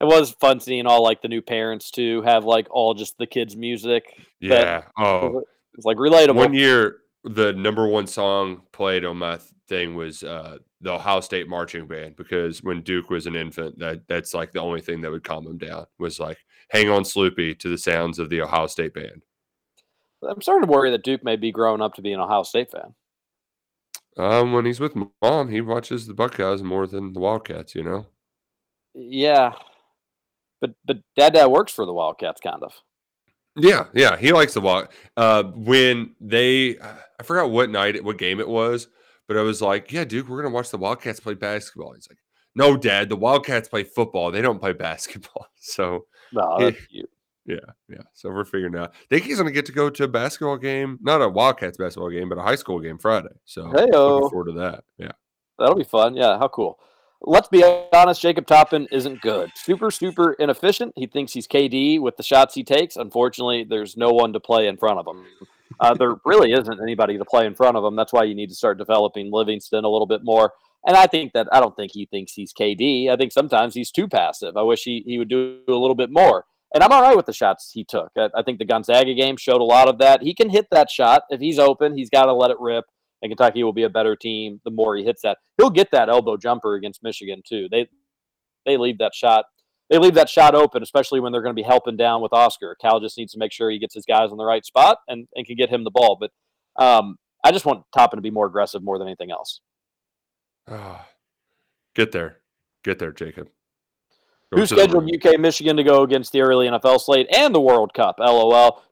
Speaker 1: It was fun seeing all like the new parents too have like all just the kids' music.
Speaker 3: Yeah. Oh,
Speaker 1: it's like relatable.
Speaker 3: One year, the number one song played on my thing was uh, the Ohio State marching band because when Duke was an infant, that that's like the only thing that would calm him down was like "Hang on, Sloopy" to the sounds of the Ohio State band.
Speaker 1: I'm starting to worry that Duke may be growing up to be an Ohio State fan.
Speaker 3: Um, when he's with mom, he watches the Buckeyes more than the Wildcats. You know.
Speaker 1: Yeah, but but Dad Dad works for the Wildcats, kind of.
Speaker 3: Yeah, yeah, he likes the walk. Uh, when they, I forgot what night, what game it was, But I was like, yeah, Duke, we're gonna watch the Wildcats play basketball. He's like, no, Dad, the Wildcats play football. They don't play basketball. So
Speaker 1: No,
Speaker 3: he-
Speaker 1: cute.
Speaker 3: Yeah, yeah. So we're figuring out. I think he's gonna get to go to a basketball game, not a Wildcats basketball game, but a high school game Friday. So
Speaker 1: Heyo.
Speaker 3: looking forward to that. Yeah.
Speaker 1: That'll be fun. Yeah, how cool. Let's be honest, Jacob Toppin isn't good. Super, super inefficient. He thinks he's KD with the shots he takes. Unfortunately, there's no one to play in front of him. Uh, there really isn't anybody to play in front of him. That's why you need to start developing Livingston a little bit more. And I think that I don't think he thinks he's KD. I think sometimes he's too passive. I wish he, he would do a little bit more. And I'm all right with the shots he took. I, I think the Gonzaga game showed a lot of that. He can hit that shot. If he's open, he's got to let it rip and Kentucky will be a better team the more he hits that. He'll get that elbow jumper against Michigan too. They they leave that shot they leave that shot open, especially when they're going to be helping down with Oscar. Cal just needs to make sure he gets his guys in the right spot and, and can get him the ball. But um, I just want Toppin to be more aggressive more than anything else.
Speaker 3: Ah, get there, get there, Jacob.
Speaker 1: Who scheduled. UK Michigan to go against the early NFL slate and the World Cup? LOL.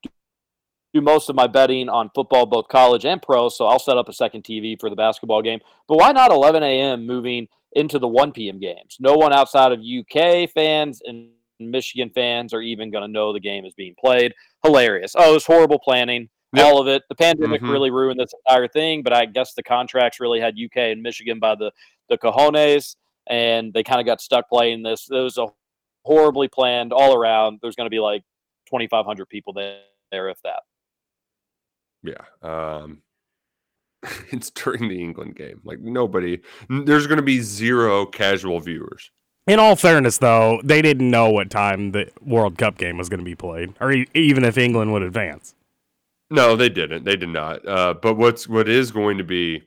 Speaker 1: Do most of my betting on football, both college and pro, so I'll set up a second TV for the basketball game. But why not 11 a.m. moving into the 1 p.m. games? No one outside of UK fans and Michigan fans are even going to know the game is being played. Hilarious. Oh, it was horrible planning.
Speaker 3: Yep.
Speaker 1: All of it. The pandemic
Speaker 3: Mhm.
Speaker 1: really ruined this entire thing, but I guess the contracts really had UK and Michigan by the, the cojones, and they kind of got stuck playing this. It was a horribly planned all around. There's going to be like 2,500 people there, if that.
Speaker 3: Yeah. Um, it's during the England game. Like nobody, there's going to be zero casual viewers.
Speaker 4: In all fairness, though, they didn't know what time the World Cup game was going to be played, or e- even if England would advance.
Speaker 3: No, they didn't. They did not. Uh, but what's what is going to be,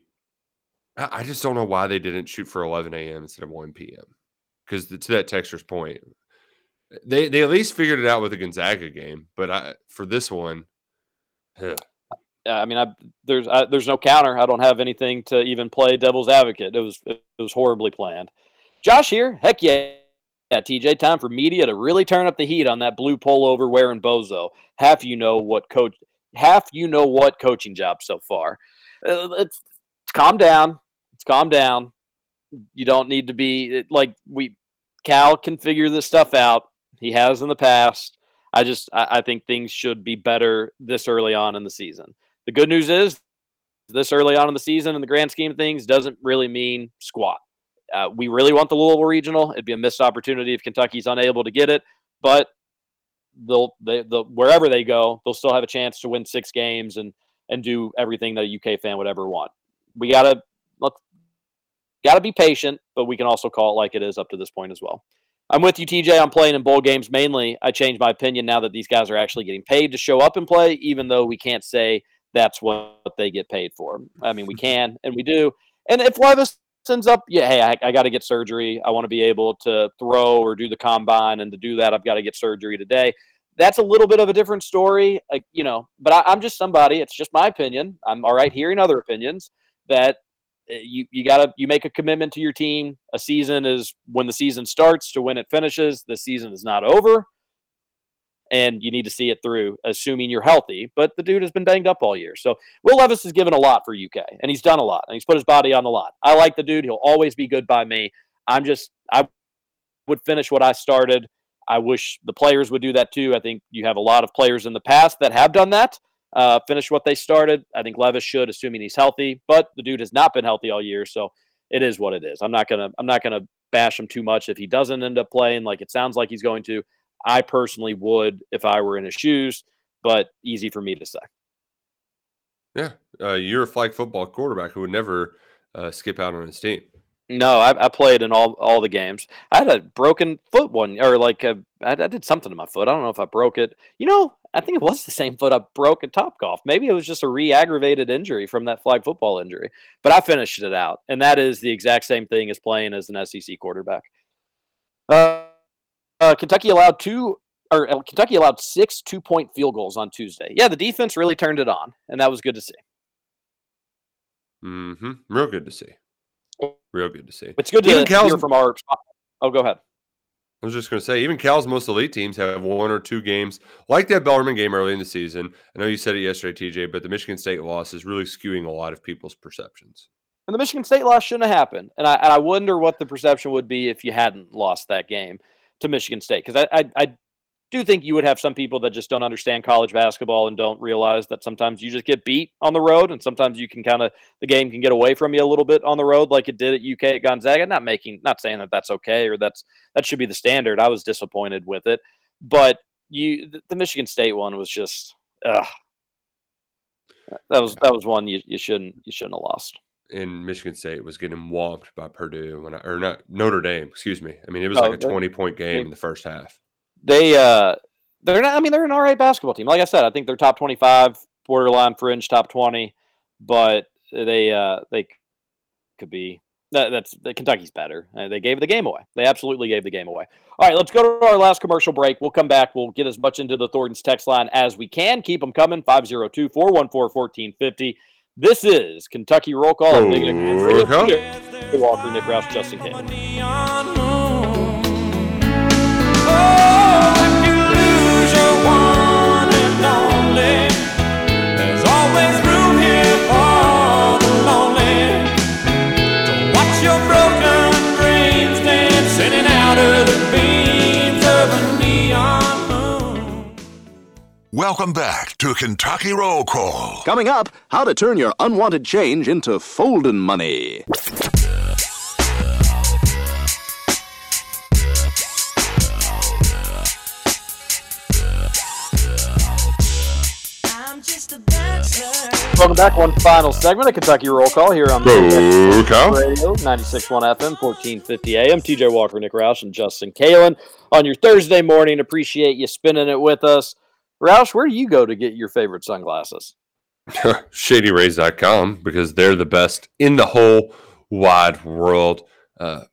Speaker 3: I, just don't know why they didn't shoot for 11 a.m. instead of 1 p.m. Because to that texter's point, they they at least figured it out with the Gonzaga game. But I for this one, ugh.
Speaker 1: I mean, I, there's I, there's no counter. I don't have anything to even play devil's advocate. It was it was horribly planned. Josh here, heck yeah, yeah. TJ, time for media to really turn up the heat on that blue pullover wearing bozo. Half you know what coach, half you know what coaching job so far. Uh, it's calm down. Calm down. You don't need to be like we. Cal can figure this stuff out. He has in the past. I just I, I think things should be better this early on in the season. The good news is this early on in the season, in the grand scheme of things, doesn't really mean squat. Uh, we really want the Louisville regional. It'd be a missed opportunity if Kentucky's unable to get it, but they'll they, the wherever they go, they'll still have a chance to win six games and and do everything that a UK fan would ever want. We gotta look, gotta be patient, but we can also call it like it is up to this point as well. I'm with you, TJ. I'm playing in bowl games mainly. I changed my opinion now that these guys are actually getting paid to show up and play, even though we can't say that's what they get paid for. I mean, we can and we do. And if Levis ends up, yeah, hey, I, I got to get surgery. I want to be able to throw or do the combine, and to do that, I've got to get surgery today. That's a little bit of a different story, like, you know. But I, I'm just somebody. It's just my opinion. I'm all right hearing other opinions that uh, Uh, you you got to you make a commitment to your team. A season is when the season starts to when it finishes. The season is not over and you need to see it through, assuming you're healthy. But the dude has been banged up all year. So Will Levis has given a lot for UK, and he's done a lot, and he's put his body on the lot. I like the dude. He'll always be good by me. I'm just, I would finish what I started. I wish the players would do that too. I think you have a lot of players in the past that have done that. Uh, finish what they started. I think Levis should, assuming he's healthy. But the dude has not been healthy all year, so it is what it is. I'm not gonna, I'm not gonna bash him too much if he doesn't end up playing like it sounds like he's going to. I personally would if I were in his shoes, but easy for me to say.
Speaker 3: yeah, uh, you're a flag football quarterback who would never uh, skip out on his team.
Speaker 1: No, I, I played in all all the games. I had a broken foot one, or like a, I, I did something to my foot. I don't know if I broke it. You know, I think it was the same foot I broke at Top Golf. Maybe it was just a re-aggravated injury from that flag football injury. But I finished it out, and that is the exact same thing as playing as an SEC quarterback. Uh, uh, Kentucky allowed two, or uh, Kentucky allowed six two-point field goals on Tuesday. Yeah, the defense really turned it on, and that was good to see.
Speaker 3: Mm-hmm. Real good to see. Real good to see.
Speaker 1: It's good to
Speaker 3: Even Cal's-
Speaker 1: from our. Oh, go ahead.
Speaker 3: I was just going to say, even Cal's most elite teams have one or two games like that Bellarmine game early in the season. I know you said it yesterday, TJ, but the Michigan State loss is really skewing a lot of people's perceptions.
Speaker 1: And the Michigan State loss shouldn't have happened. And I, and I wonder what the perception would be if you hadn't lost that game to Michigan State. Because I, I, I do think you would have some people that just don't understand college basketball and don't realize that sometimes you just get beat on the road and sometimes you can kind of the game can get away from you a little bit on the road like it did at UK at Gonzaga. Not making not saying that that's okay or that's that should be the standard. I was disappointed with it, but you the, Michigan State one was just ugh. that was that was one you, you shouldn't you shouldn't have lost.
Speaker 3: And Michigan State was getting whomped by Purdue when I or not Notre Dame, excuse me. I mean, it was
Speaker 1: Oh,
Speaker 3: like a twenty point game in the first half.
Speaker 1: They uh they're not I mean they're an all right basketball team. Like I said, I think they're top 25, borderline fringe top 20, but they uh they could be that, that's the Kentucky's better. Uh, they gave the game away. They absolutely gave the game away. All right, let's go to our last commercial break. We'll come back. We'll get as much into the Thornton's text line as we can. Keep them coming 502 414 1450. This is Kentucky Roll Call. on
Speaker 3: Roll Call.
Speaker 1: Radio. Walker, Nick Roush, Justin Kane.
Speaker 8: Welcome back to Kentucky Roll Call.
Speaker 11: Coming up, how to turn your unwanted change into folding money.
Speaker 1: Welcome back. One final segment of Kentucky Roll Call here on
Speaker 3: Roll Call.
Speaker 1: Radio 96.1 FM, 1450 AM. TJ Walker, Nick Roush, and Justin Kalen on your Thursday morning. Appreciate you spending it with us. Roush, where do you go to get your favorite sunglasses?
Speaker 3: ShadyRays.com because they're the best in the whole wide world. Uh,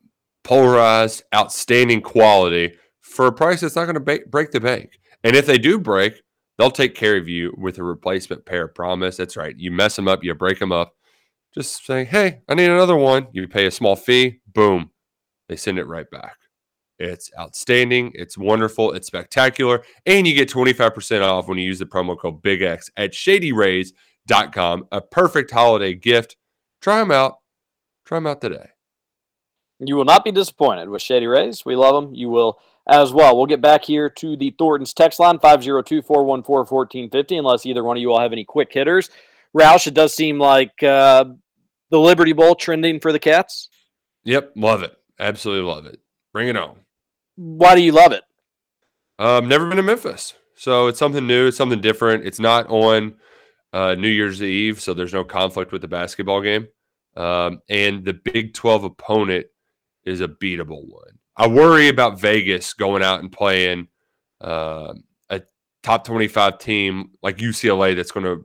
Speaker 3: polarized, outstanding quality for a price that's not going to ba- break the bank. And if they do break, they'll take care of you with a replacement pair promise. That's right. You mess them up, you break them up. Just say, hey, I need another one. You pay a small fee, boom, they send it right back. It's outstanding. It's wonderful. It's spectacular. And you get 25% off when you use the promo code BIGX at shadyrays.com. A perfect holiday gift. Try them out. Try them out today.
Speaker 1: You will not be disappointed with Shady Rays. We love them. You will as well. We'll get back here to the Thornton's text line 502 414 1450, unless either one of you all have any quick hitters. Roush, it does seem like uh, the Liberty Bowl trending for the Cats.
Speaker 3: Yep. Love it. Absolutely love it. Bring it on.
Speaker 1: Why do you love it?
Speaker 3: Um, never been to Memphis. So it's something new. It's something different. It's not on uh, New Year's Eve. So there's no conflict with the basketball game. Um, and the Big 12 opponent is a beatable one. I worry about Vegas going out and playing uh, a top 25 team like UCLA that's going to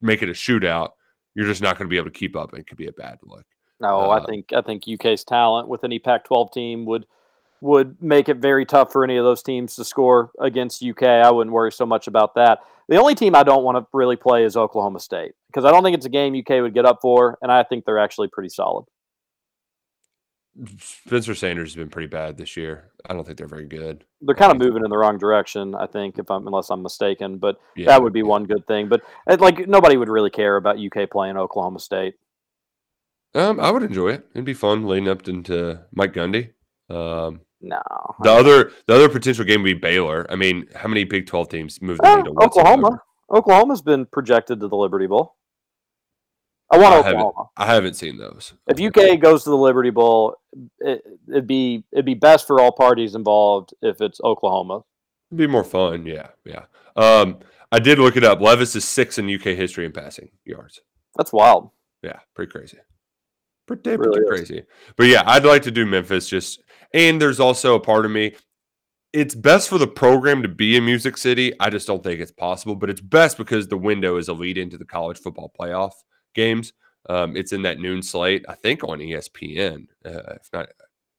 Speaker 3: make it a shootout. You're just not going to be able to keep up. and It could be a bad look.
Speaker 1: No, I think I think UK's talent with any Pac-12 team would would make it very tough for any of those teams to score against UK. I wouldn't worry so much about that. The only team I don't want to really play is Oklahoma State because I don't think it's a game UK would get up for, and I think they're actually pretty solid.
Speaker 3: Spencer Sanders has been pretty bad this year. I don't think they're very good.
Speaker 1: They're kind of moving in the wrong direction, I think, if I'm unless I'm mistaken. But
Speaker 3: Yeah.
Speaker 1: that would be one good thing. But uh, like nobody would really care about UK playing Oklahoma State.
Speaker 3: Um, I would enjoy it. It'd be fun leading up into Mike Gundy. Um,
Speaker 1: no,
Speaker 3: the other the other potential game would be Baylor. I mean, how many Big Twelve teams moved needle whatsoever?
Speaker 1: Oklahoma. Oklahoma's been projected to the Liberty Bowl. I want
Speaker 3: I haven't,
Speaker 1: Oklahoma.
Speaker 3: I haven't seen those.
Speaker 1: If UK goes to the Liberty Bowl, it, it'd be it'd be best for all parties involved if it's Oklahoma.
Speaker 3: It'd be more fun. Yeah, yeah. Um, I did look it up. Levis is six in UK history in passing yards.
Speaker 1: That's wild.
Speaker 3: Yeah, pretty crazy. Pretty,
Speaker 1: really
Speaker 3: pretty
Speaker 1: is.
Speaker 3: crazy. But yeah, I'd like to do Memphis just and there's also a part of me. It's best for the program to be in Music City. I just don't think it's possible, but it's best because the window is a lead into the college football playoff games. Um, it's in that noon slate, I think, on ESPN. Uh, if not,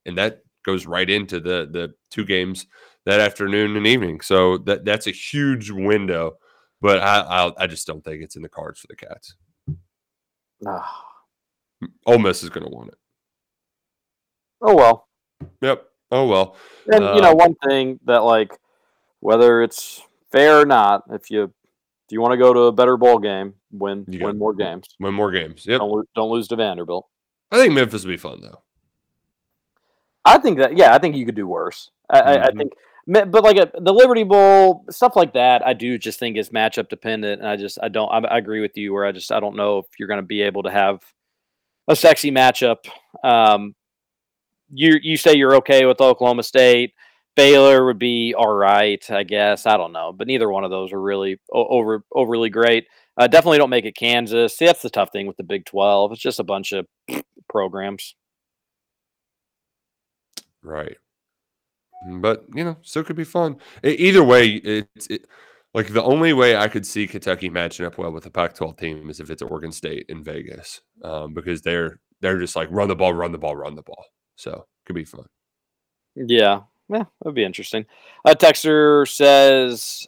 Speaker 3: and that goes right into the the two games that afternoon and evening. So that that's a huge window. But I I, I just don't think it's in the cards for the Cats.
Speaker 1: Ah.
Speaker 3: Ole Miss is going to want it.
Speaker 1: Oh well.
Speaker 3: Yep. Oh well.
Speaker 1: And you know,
Speaker 3: Uh,
Speaker 1: one thing that like whether it's fair or not, if you if you want to go to a better bowl game, win win
Speaker 3: got-
Speaker 1: more games.
Speaker 3: win more games. Yep.
Speaker 1: Don't, don't lose to Vanderbilt.
Speaker 3: I think Memphis will be fun though.
Speaker 1: I think that yeah, I think you could do worse. I, I, I
Speaker 3: Mhm.
Speaker 1: think, but like a, the Liberty Bowl stuff like that, I do just think is matchup dependent, and I just I don't I, I agree with you where I just I don't know if you're going to be able to have a sexy matchup. Um, you you say you're okay with Oklahoma State. Baylor would be all right, I guess. I don't know, but neither one of those are really over overly great. Uh, definitely don't make it Kansas. See, that's the tough thing with the Big Twelve. It's just a bunch of programs.
Speaker 3: Right. But you know, still could be fun. Either way, it's it, like the only way I could see Kentucky matching up well with a Pac-12 team is if it's Oregon State in Vegas, um, because they're they're just like run the ball, run the ball, run the ball. So could be fun.
Speaker 1: Yeah, yeah, that'd be interesting. Uh, Texter says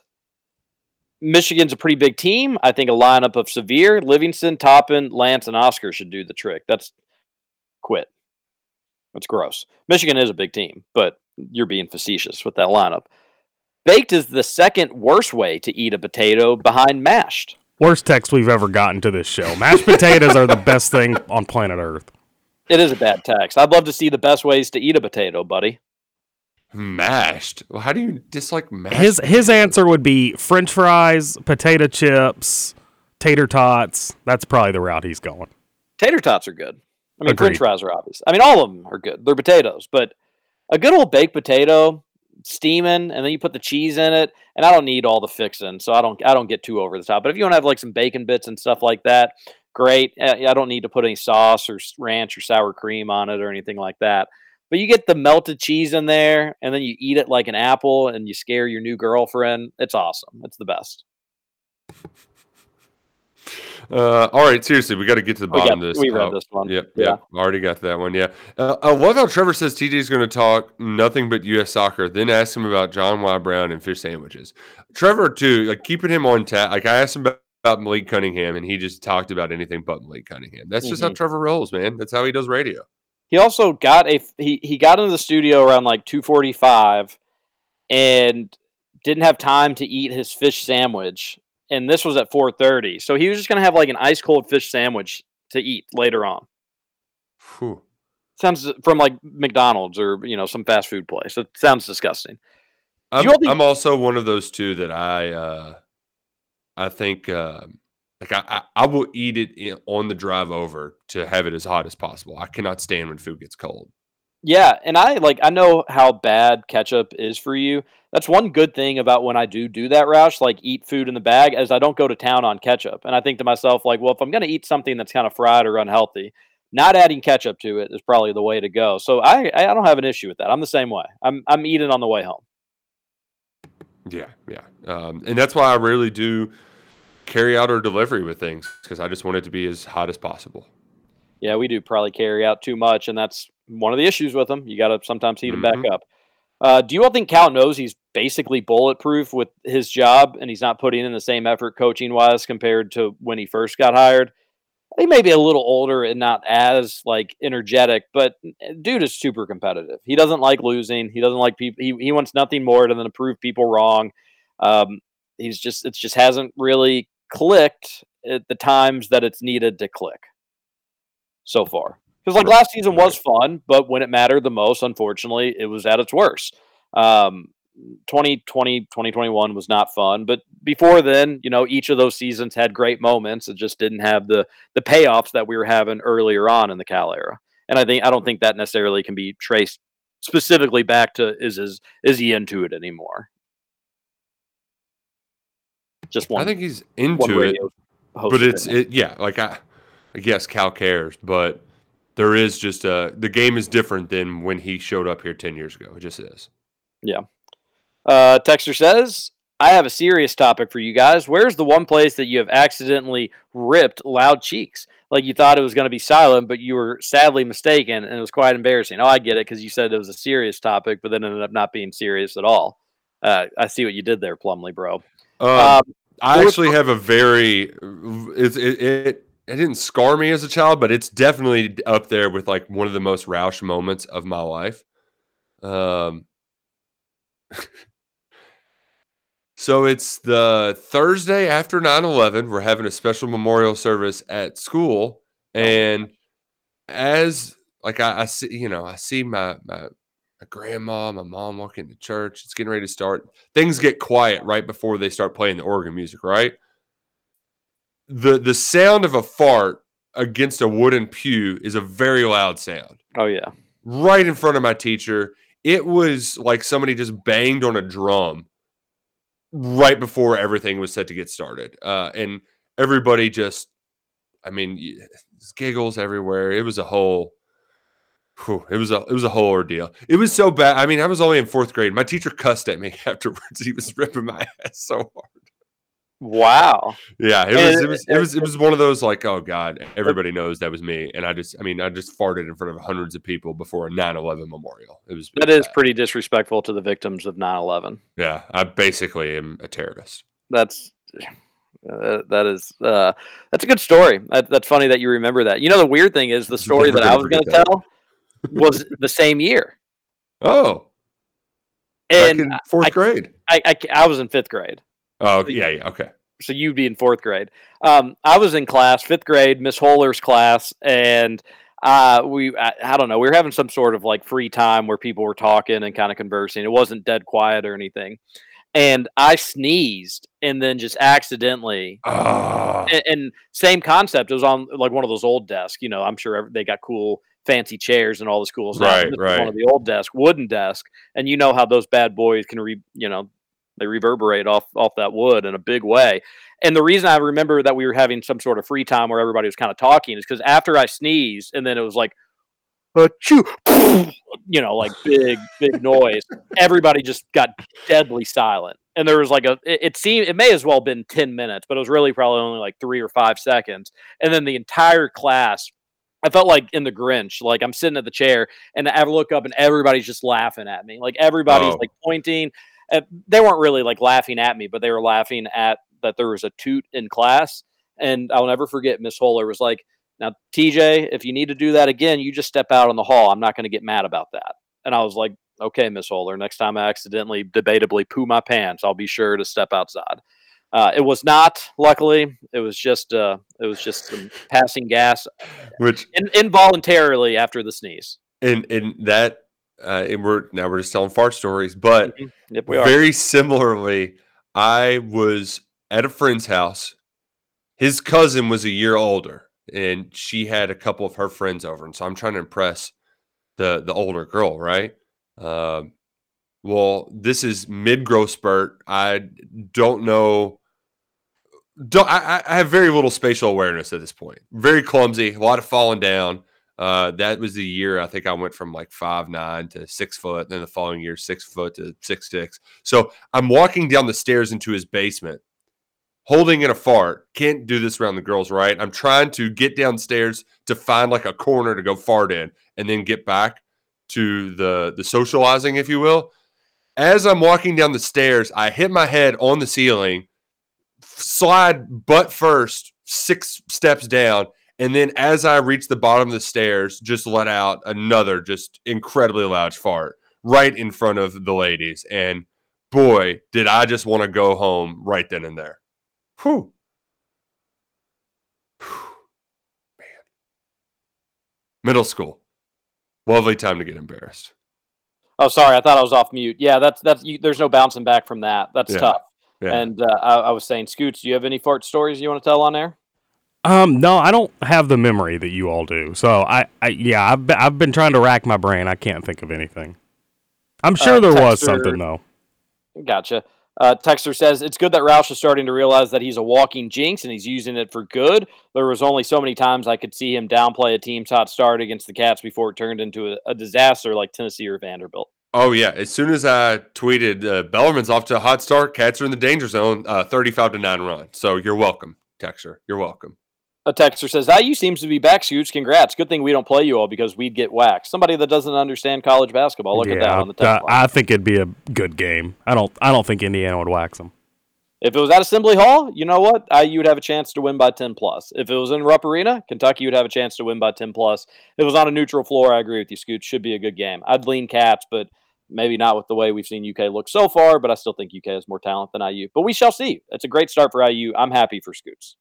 Speaker 1: Michigan's a pretty big team. I think a lineup of Sahvir, Livingston, Toppin, Lance, and Oscar should do the trick. That's quit. That's gross. Michigan is a big team, but you're being facetious with that lineup. Baked is the second worst way to eat a potato behind mashed.
Speaker 4: Worst text we've ever gotten to this show. Mashed potatoes are the best thing on planet Earth.
Speaker 1: It is a bad tax. I'd love to see the best ways to eat a potato, buddy.
Speaker 3: Mashed. Well, how do you dislike mashed?
Speaker 4: His his answer would be French fries, potato chips, tater tots. That's probably the route he's going.
Speaker 1: Tater tots are good. I mean, French
Speaker 4: Agreed.
Speaker 1: fries are obvious. I mean, all of them are good. They're potatoes, but a good old baked potato, steaming, and then you put the cheese in it. And I don't need all the fixing, so I don't I don't get too over the top. But if you want to have like some bacon bits and stuff like that, great. Uh, I don't need to put any sauce or ranch or sour cream on it or anything like that. But you get the melted cheese in there, and then you eat it like an apple, and you scare your new girlfriend. It's awesome. It's the best.
Speaker 3: Uh, all right, seriously, we got to get to the bottom
Speaker 1: got-
Speaker 3: of this.
Speaker 1: we read
Speaker 3: Oh,
Speaker 1: this one.
Speaker 3: Yep,
Speaker 1: Yeah.
Speaker 3: yep. Already got that one. Yeah. Uh, I love how Trevor says TJ is going to talk nothing but U.S. soccer. Then ask him about John Y. Brown and fish sandwiches. Trevor too, like keeping him on tap. Like I asked him about, about Malik Cunningham, and he just talked about anything but Malik Cunningham. That's just how
Speaker 1: Mhm.
Speaker 3: Trevor rolls, man. That's how he does radio.
Speaker 1: He also got a he he got into the studio around like 2:45 and didn't have time to eat his fish sandwich and this was at 4:30. So he was just going to have like an ice cold fish sandwich to eat later on.
Speaker 3: Whew.
Speaker 1: Sounds from like McDonald's or you know some fast food place. It sounds disgusting.
Speaker 3: I'm,
Speaker 1: think-
Speaker 3: I'm also one of those two that I uh I think uh, like I, I I will eat it in, on the drive over to have it as hot as possible. I cannot stand when food gets cold.
Speaker 1: Yeah, and I like I know how bad ketchup is for you. That's one good thing about when I do do that, Roush, like eat food in the bag, as I don't go to town on ketchup. And I think to myself, like, well, if I'm going to eat something that's kind of fried or unhealthy, not adding ketchup to it is probably the way to go. So I I don't have an issue with that. I'm the same way. I'm I'm eating on the way home.
Speaker 3: Yeah, yeah, um, and that's why I rarely do carry out or delivery with things because I just want it to be as hot as possible.
Speaker 1: Yeah, we do probably carry out too much, and that's one of the issues with them. You got to sometimes heat them back up. Uh, do you all think Cal knows he's basically bulletproof with his job, and he's not putting in the same effort coaching wise compared to when he first got hired? He may be a little older and not as like energetic, but eh, dude is super competitive. He doesn't like losing. He doesn't like people. He, he wants nothing more than to prove people wrong. Um, he's just it just hasn't really clicked at the times that it's needed to click so far. Because like last season was fun, but when it mattered the most, unfortunately, it was at its worst. Um, 2020, 2021 was not fun, but before then, you know, each of those seasons had great moments. It just didn't have the the payoffs that we were having earlier on in the Cal era. And I think I don't think that necessarily can be traced specifically back to is is is he into it anymore? Just one.
Speaker 3: I think he's into it, but it's it yeah. Like I, I guess Cal cares, but there is just a the game is different than when he showed up here ten years ago. It just is.
Speaker 1: Yeah. Uh, Texter says, I have a serious topic for you guys. Where's the one place that you have accidentally ripped loud cheeks? Like you thought it was going to be silent, but you were sadly mistaken, and it was quite embarrassing. Oh, I get it because you said it was a serious topic, but then ended up not being serious at all. Uh, I see what you did there, Plumley, bro.
Speaker 3: Um,
Speaker 1: Um,
Speaker 3: I actually have a very it, it it it didn't scar me as a child, but it's definitely up there with like one of the most Roush moments of my life. Um, so it's the Thursday after 9-11. We're having a special memorial service at school, and as like I, I see, you know, I see my my my grandma, my mom walking to church. It's getting ready to start. Things get quiet right before they start playing the organ music, right? The the sound of a fart against a wooden pew is a very loud sound.
Speaker 1: Oh yeah.
Speaker 3: Right in front of my teacher. It was like somebody just banged on a drum right before everything was set to get started. Uh, and everybody just I mean, giggles everywhere. It was a whole Whew, it was a it was a whole ordeal. It was so bad. I mean, I was only in fourth grade. My teacher cussed at me afterwards. He was ripping my ass so hard.
Speaker 1: Wow.
Speaker 3: Yeah, it was it was it was it was one of those like, oh god, everybody knows that was me, and I just I mean I just farted in front of hundreds of people before a 9/11 memorial. It was
Speaker 1: That is pretty disrespectful to the victims of 9/11.
Speaker 3: yeah. I basically am a terrorist.
Speaker 1: That's uh, that is uh, that's a good story. That, that's funny that you remember that. You know, the weird thing is the story that I was going to tell was the same year.
Speaker 3: Oh,
Speaker 1: And
Speaker 3: in fourth
Speaker 1: I,
Speaker 3: grade.
Speaker 1: I, I I was in fifth grade.
Speaker 3: Oh yeah, yeah, okay.
Speaker 1: so you'd be in fourth grade. Um, I was in class, fifth grade, Miss Holler's class, and uh, we I, I don't know, we were having some sort of like free time where people were talking and kind of conversing. It wasn't dead quiet or anything. And I sneezed and then just accidentally,
Speaker 3: Ah.
Speaker 1: and, and same concept. It was on like one of those old desks. You know, I'm sure they got cool, fancy chairs and all this cool stuff.
Speaker 3: Right,
Speaker 1: was One of the old desk, wooden desk, and you know how those bad boys can re, you know, they reverberate off off that wood in a big way. And the reason I remember that we were having some sort of free time where everybody was kind of talking is because after I sneezed, and then it was like, achoo, you know, like big, big noise. Everybody just got deadly silent. And there was like a, it, it seemed, it may as well have been 10 minutes, but it was really probably only like three or five seconds. And then the entire class, I felt like in the Grinch, like I'm sitting at the chair and I look up and everybody's just laughing at me. Like everybody's
Speaker 3: Oh.
Speaker 1: like pointing. Uh, they weren't really like laughing at me, but they were laughing at that there was a toot in class. And I'll never forget Miss Holler was like, now, TJ, if you need to do that again, you just step out on the hall. I'm not going to get mad about that. And I was like, okay, Miss Holler, next time I accidentally, debatably poo my pants, I'll be sure to step outside. Uh, it was not, luckily, it was just, uh, it was just some passing gas,
Speaker 3: Which
Speaker 1: in, involuntarily after the sneeze.
Speaker 3: and and that uh, and we're now we're just telling fart stories, but
Speaker 1: Yep, we are.
Speaker 3: very similarly, I was at a friend's house. His cousin was a year older, and she had a couple of her friends over, and so I'm trying to impress the the older girl, right? Um, well, this is mid growth spurt. I don't know. Don't I, I have very little spatial awareness at this point. Very clumsy, a lot of falling down. Uh, that was the year I think I went from like five nine to six foot. Then the following year, six foot to six six. So I'm walking down the stairs into his basement, holding in a fart. Can't do this around the girls, right? I'm trying to get downstairs to find like a corner to go fart in, and then get back to the the socializing, if you will. As I'm walking down the stairs, I hit my head on the ceiling, slide butt first, six steps down, and then as I reach the bottom of the stairs, just let out another just incredibly loud fart right in front of the ladies. And boy, did I just want to go home right then and there. Whew. Man. Middle school. Lovely time to get embarrassed.
Speaker 1: Oh, sorry, I thought I was off mute. Yeah, that's that's you, there's no bouncing back from that. That's
Speaker 3: Yeah,
Speaker 1: tough.
Speaker 3: Yeah.
Speaker 1: And uh, I, I was saying, Scoots, do you have any fart stories you want to tell on air?
Speaker 4: Um, no, I don't have the memory that you all do. So I, I yeah, I've been, I've been trying to rack my brain. I can't think of anything. I'm sure
Speaker 1: Uh,
Speaker 4: there was something though.
Speaker 1: Gotcha. Uh, Texter says it's good that Roush is starting to realize that he's a walking jinx and he's using it for good. There was only so many times I could see him downplay a team's hot start against the Cats before it turned into a, a disaster like Tennessee or Vanderbilt.
Speaker 3: Oh yeah! As soon as I tweeted uh, Bellarmine's off to a hot start, Cats are in the danger zone, uh, thirty-five to nine run. So you're welcome, Texer. You're welcome.
Speaker 1: A Texter says IU seems to be back. Scoots, congrats. Good thing we don't play you all because we'd get waxed. Somebody that doesn't understand college basketball. Look at that on the
Speaker 4: I,
Speaker 1: text line.
Speaker 4: I think it'd be a good game. I don't I don't think Indiana would wax them.
Speaker 1: If it was at Assembly Hall, you know what? IU would have a chance to win by 10 plus. If it was in Rupp Arena, Kentucky would have a chance to win by 10 plus. If it was on a neutral floor, I agree with you, Scoot. Should be a good game. I'd lean Cats, but maybe not with the way we've seen UK look so far, but I still think UK has more talent than IU. But we shall see. It's a great start for IU. I'm happy for Scoots.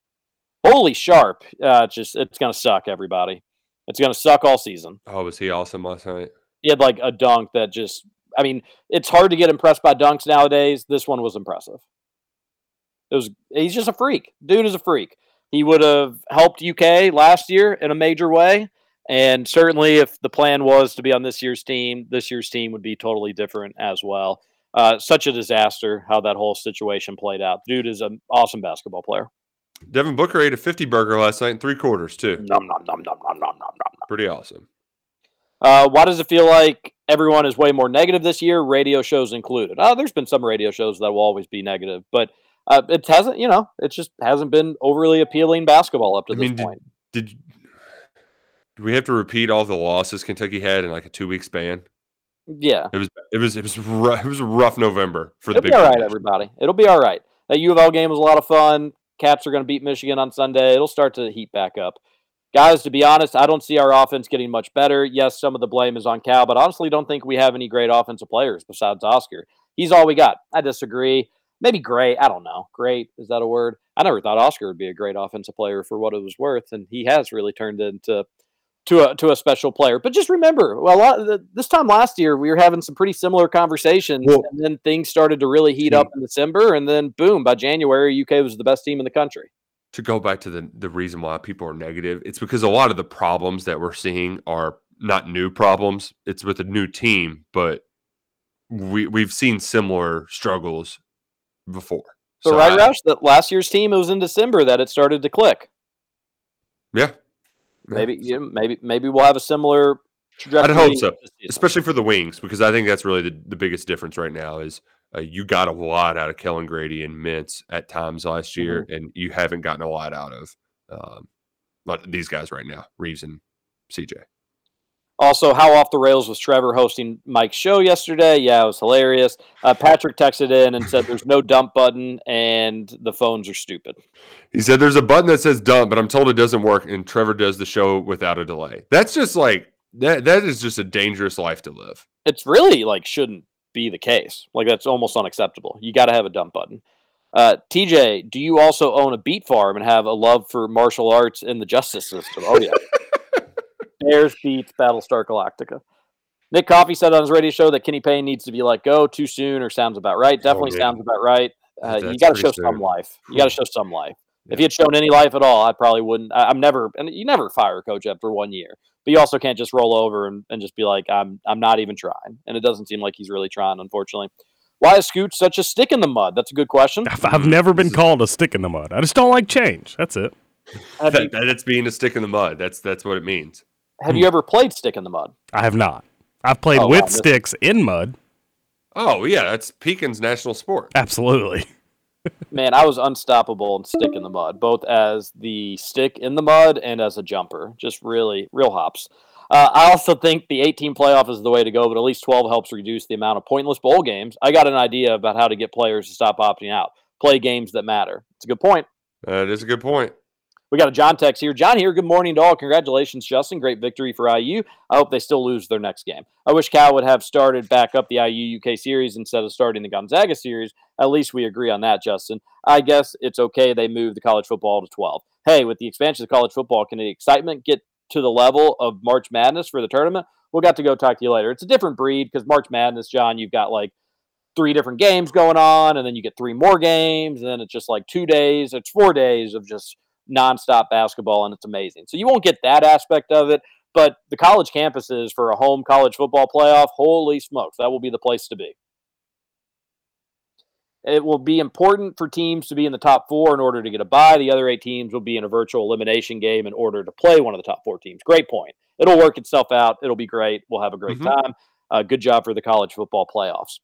Speaker 1: Holy sharp. Uh, it's just it's gonna suck, everybody. It's going to suck all season.
Speaker 3: Oh, was he awesome last night?
Speaker 1: He had like a dunk that just, I mean, it's hard to get impressed by dunks nowadays. This one was impressive. It was, he's just a freak. Dude is a freak. He would have helped UK last year in a major way. And certainly, if the plan was to be on this year's team, this year's team would be totally different as well. Uh, such a disaster how that whole situation played out. Dude is an awesome basketball player.
Speaker 3: Devin Booker ate a 50 burger last night in three quarters, too.
Speaker 1: Nom, nom, nom, nom, nom, nom, nom, nom.
Speaker 3: Pretty awesome.
Speaker 1: Uh, why does it feel like everyone is way more negative this year, radio shows included? Oh, there's been some radio shows that will always be negative, but uh, it hasn't, you know, it just hasn't been overly appealing basketball up to
Speaker 3: I
Speaker 1: this
Speaker 3: mean, did,
Speaker 1: point.
Speaker 3: did we have to repeat all the losses Kentucky had in like a two week span?
Speaker 1: Yeah.
Speaker 3: It was it was it was rough, it was a rough November for the
Speaker 1: It'll
Speaker 3: big
Speaker 1: be all right, everybody. It'll be all right. That U of L game was a lot of fun. Cats are going to beat Michigan on Sunday. It'll start to heat back up. Guys, to be honest, I don't see our offense getting much better. Yes, some of the blame is on Cal, but honestly, don't think we have any great offensive players besides Oscar. He's all we got. I disagree. Maybe great. I don't know. Great. Is that a word? I never thought Oscar would be a great offensive player for what it was worth, and he has really turned into to a to a special player. But just remember, well, a lot of the, this time last year we were having some pretty similar conversations,
Speaker 3: Well-
Speaker 1: and then things started to really heat hmm. up in December, and then boom, by January, UK was the best team in the country.
Speaker 3: to go back to the the reason why people are negative, it's because a lot of the problems that we're seeing are not new problems. It's with a new team, but we we've seen similar struggles before.
Speaker 1: So,
Speaker 3: So
Speaker 1: right, Roush, that last year's team, it was in December that it started to click.
Speaker 3: Yeah.
Speaker 1: Maybe, you know, maybe, maybe we'll have a similar
Speaker 3: I'd hope so, especially for the wings, because I think that's really the, the biggest difference right now is uh, you got a lot out of Kellan Grady and Mintz at times last year,
Speaker 1: Mm-hmm.
Speaker 3: and you haven't gotten a lot out of um, these guys right now, Reeves and CJ.
Speaker 1: Also, how off the rails was Trevor hosting Mike's show yesterday? Yeah, it was hilarious. Uh, Patrick texted in and said, "There's no dump button, and the phones are stupid."
Speaker 3: He said there's a button that says dump, but I'm told it doesn't work, and Trevor does the show without a delay. That's just like that. That is just a dangerous life to live.
Speaker 1: It's really like shouldn't be the case. Like that's almost unacceptable. You got to have a dump button. Uh, TJ, do you also own a beat farm and have a love for martial arts in the justice system? Oh yeah. Bears beats Battlestar Galactica. Nick Coffey said on his radio show that Kenny Payne needs to be let go too soon, or sounds about right. Definitely
Speaker 3: man.
Speaker 1: sounds about right. Uh, you got to show
Speaker 3: pretty
Speaker 1: some life. You got to show some life. If he had shown any life at all, I probably wouldn't. I, I'm never, and you never fire a coach after one year. But you also can't just roll over and, and just be like, I'm, I'm not even trying. And it doesn't seem like he's really trying, unfortunately. Why is Scoot such a stick in the mud? That's a good question.
Speaker 4: I've never been called a stick in the mud. I just don't like change. That's it.
Speaker 1: Have
Speaker 3: That, that it's being a stick in the mud. That's that's what it means.
Speaker 1: Have you ever played stick in the mud?
Speaker 4: I have not. I've played
Speaker 1: Oh, wow,
Speaker 4: with
Speaker 1: this-
Speaker 4: sticks in mud.
Speaker 3: Oh yeah, that's Pekin's national sport.
Speaker 4: Absolutely.
Speaker 1: Man, I was unstoppable in stick in the mud, both as the stick in the mud and as a jumper. Just really, real hops. Uh, I also think the 18 playoff is the way to go, but at least 12 helps reduce the amount of pointless bowl games. I got an idea about how to get players to stop opting out. Play games that matter. It's a good point.
Speaker 3: That is a good point.
Speaker 1: We got a John text here. John here. Good morning to all. Congratulations, Justin. Great victory for IU. I hope they still lose their next game. I wish Cal would have started back up the IU UK series instead of starting the Gonzaga series. At least we agree on that, Justin. I guess it's okay they moved the college football to 12. Hey, with the expansion of college football, can the excitement get to the level of March Madness for the tournament? We'll got to go talk to you later. It's a different breed because March Madness, John, you've got like three different games going on, and then you get three more games, and then it's just like two days, it's four days of just nonstop basketball, and it's amazing. So you won't get that aspect of it, but the college campuses for a home college football playoff, holy smokes, that will be the place to be. It will be important for teams to be in the top four in order to get a bye. The other eight teams will be in a virtual elimination game in order to play one of the top four teams. Great point. It'll work itself out. It'll be great. We'll have a great
Speaker 3: Mhm.
Speaker 1: time. Uh, good job for the college football playoffs.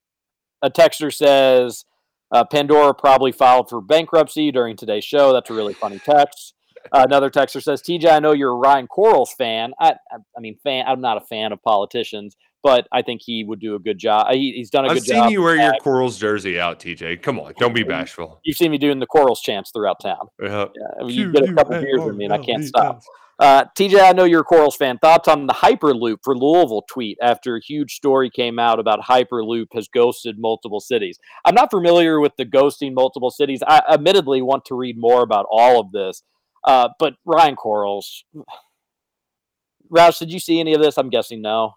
Speaker 1: A texter says uh, Pandora probably filed for bankruptcy during today's show. That's a really funny text. Uh, another texter says, TJ, I know you're a Ryan Quarles fan. I, I, I mean, fan. I'm not a fan of politicians, but I think he would do a good job. He, he's done a
Speaker 3: I've
Speaker 1: good job.
Speaker 3: I've seen you wear your
Speaker 1: at-
Speaker 3: Quarles jersey out, TJ. Come on, don't be bashful.
Speaker 1: You've seen me doing the Quarles chants throughout town.
Speaker 3: Yeah.
Speaker 1: I mean, you get a couple beers with me, and I can't stop. Uh, TJ, I know you're a Quarles fan. Thoughts on the Hyperloop for Louisville tweet after a huge story came out about Hyperloop has ghosted multiple cities? I'm not familiar with the ghosting multiple cities. I admittedly want to read more about all of this. Uh, but Ryan Quarles, Roush, did you see any of this? I'm guessing no.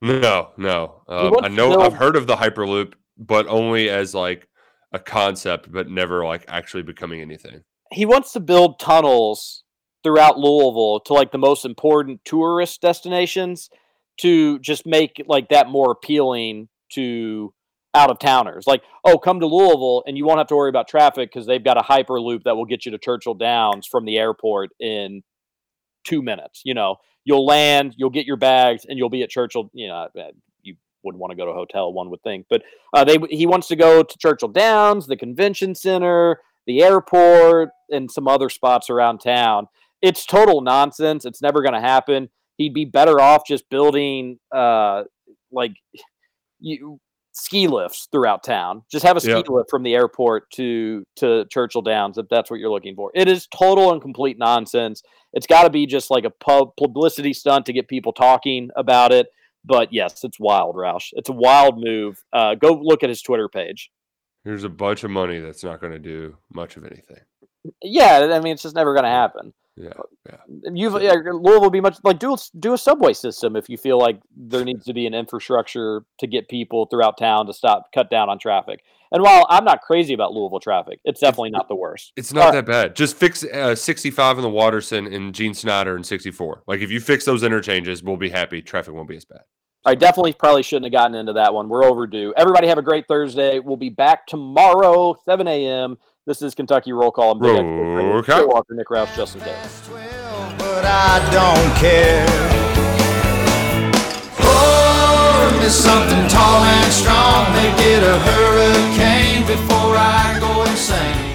Speaker 3: No, no. Um, I
Speaker 1: to
Speaker 3: know I've heard of the Hyperloop, but only as like a concept, but never like actually becoming anything.
Speaker 1: He wants to build tunnels throughout Louisville to like the most important tourist destinations to just make like that more appealing to out of towners. Like, oh, come to Louisville and you won't have to worry about traffic because they've got a hyperloop that will get you to Churchill Downs from the airport in two minutes. You know, you'll land, you'll get your bags, and you'll be at Churchill. You know, uh, you wouldn't want to go to a hotel, one would think, but uh, they he wants to go to Churchill Downs, the convention center, the airport, and some other spots around town. It's total nonsense. It's never going to happen. He'd be better off just building, uh, like you ski lifts throughout town. Just have a ski
Speaker 3: Yep.
Speaker 1: lift from the airport to to Churchill Downs if that's what you're looking for. It is total and complete nonsense. It's got to be just like a pub publicity stunt to get people talking about it. But yes, it's wild, Roush. It's a wild move. Uh, go look at his Twitter page.
Speaker 3: Here's a bunch of money that's not going to do much of anything.
Speaker 1: Yeah, I mean, it's just never going to happen.
Speaker 3: Yeah, yeah.
Speaker 1: You've yeah, Louisville will be much like do a, do a subway system if you feel like there needs to be an infrastructure to get people throughout town to stop cut down on traffic. And while I'm not crazy about Louisville traffic, it's definitely not the worst.
Speaker 3: It's not that bad. Just fix uh, 65 in the Watterson and Gene Snyder in 64. Like if you fix those interchanges, we'll be happy. Traffic won't be as bad.
Speaker 1: I definitely probably shouldn't have gotten into that one. We're overdue. Everybody have a great Thursday. We'll be back tomorrow, 7 a.m. This is Kentucky Roll Call. I'm Big X, Nick Ray,
Speaker 3: Roll
Speaker 1: Jay
Speaker 3: Call.
Speaker 1: Walker, Nick Roush, Justin Taylor.
Speaker 5: but I don't care. Oh, Pour me something tall and strong, make it a hurricane before I go insane. It's on.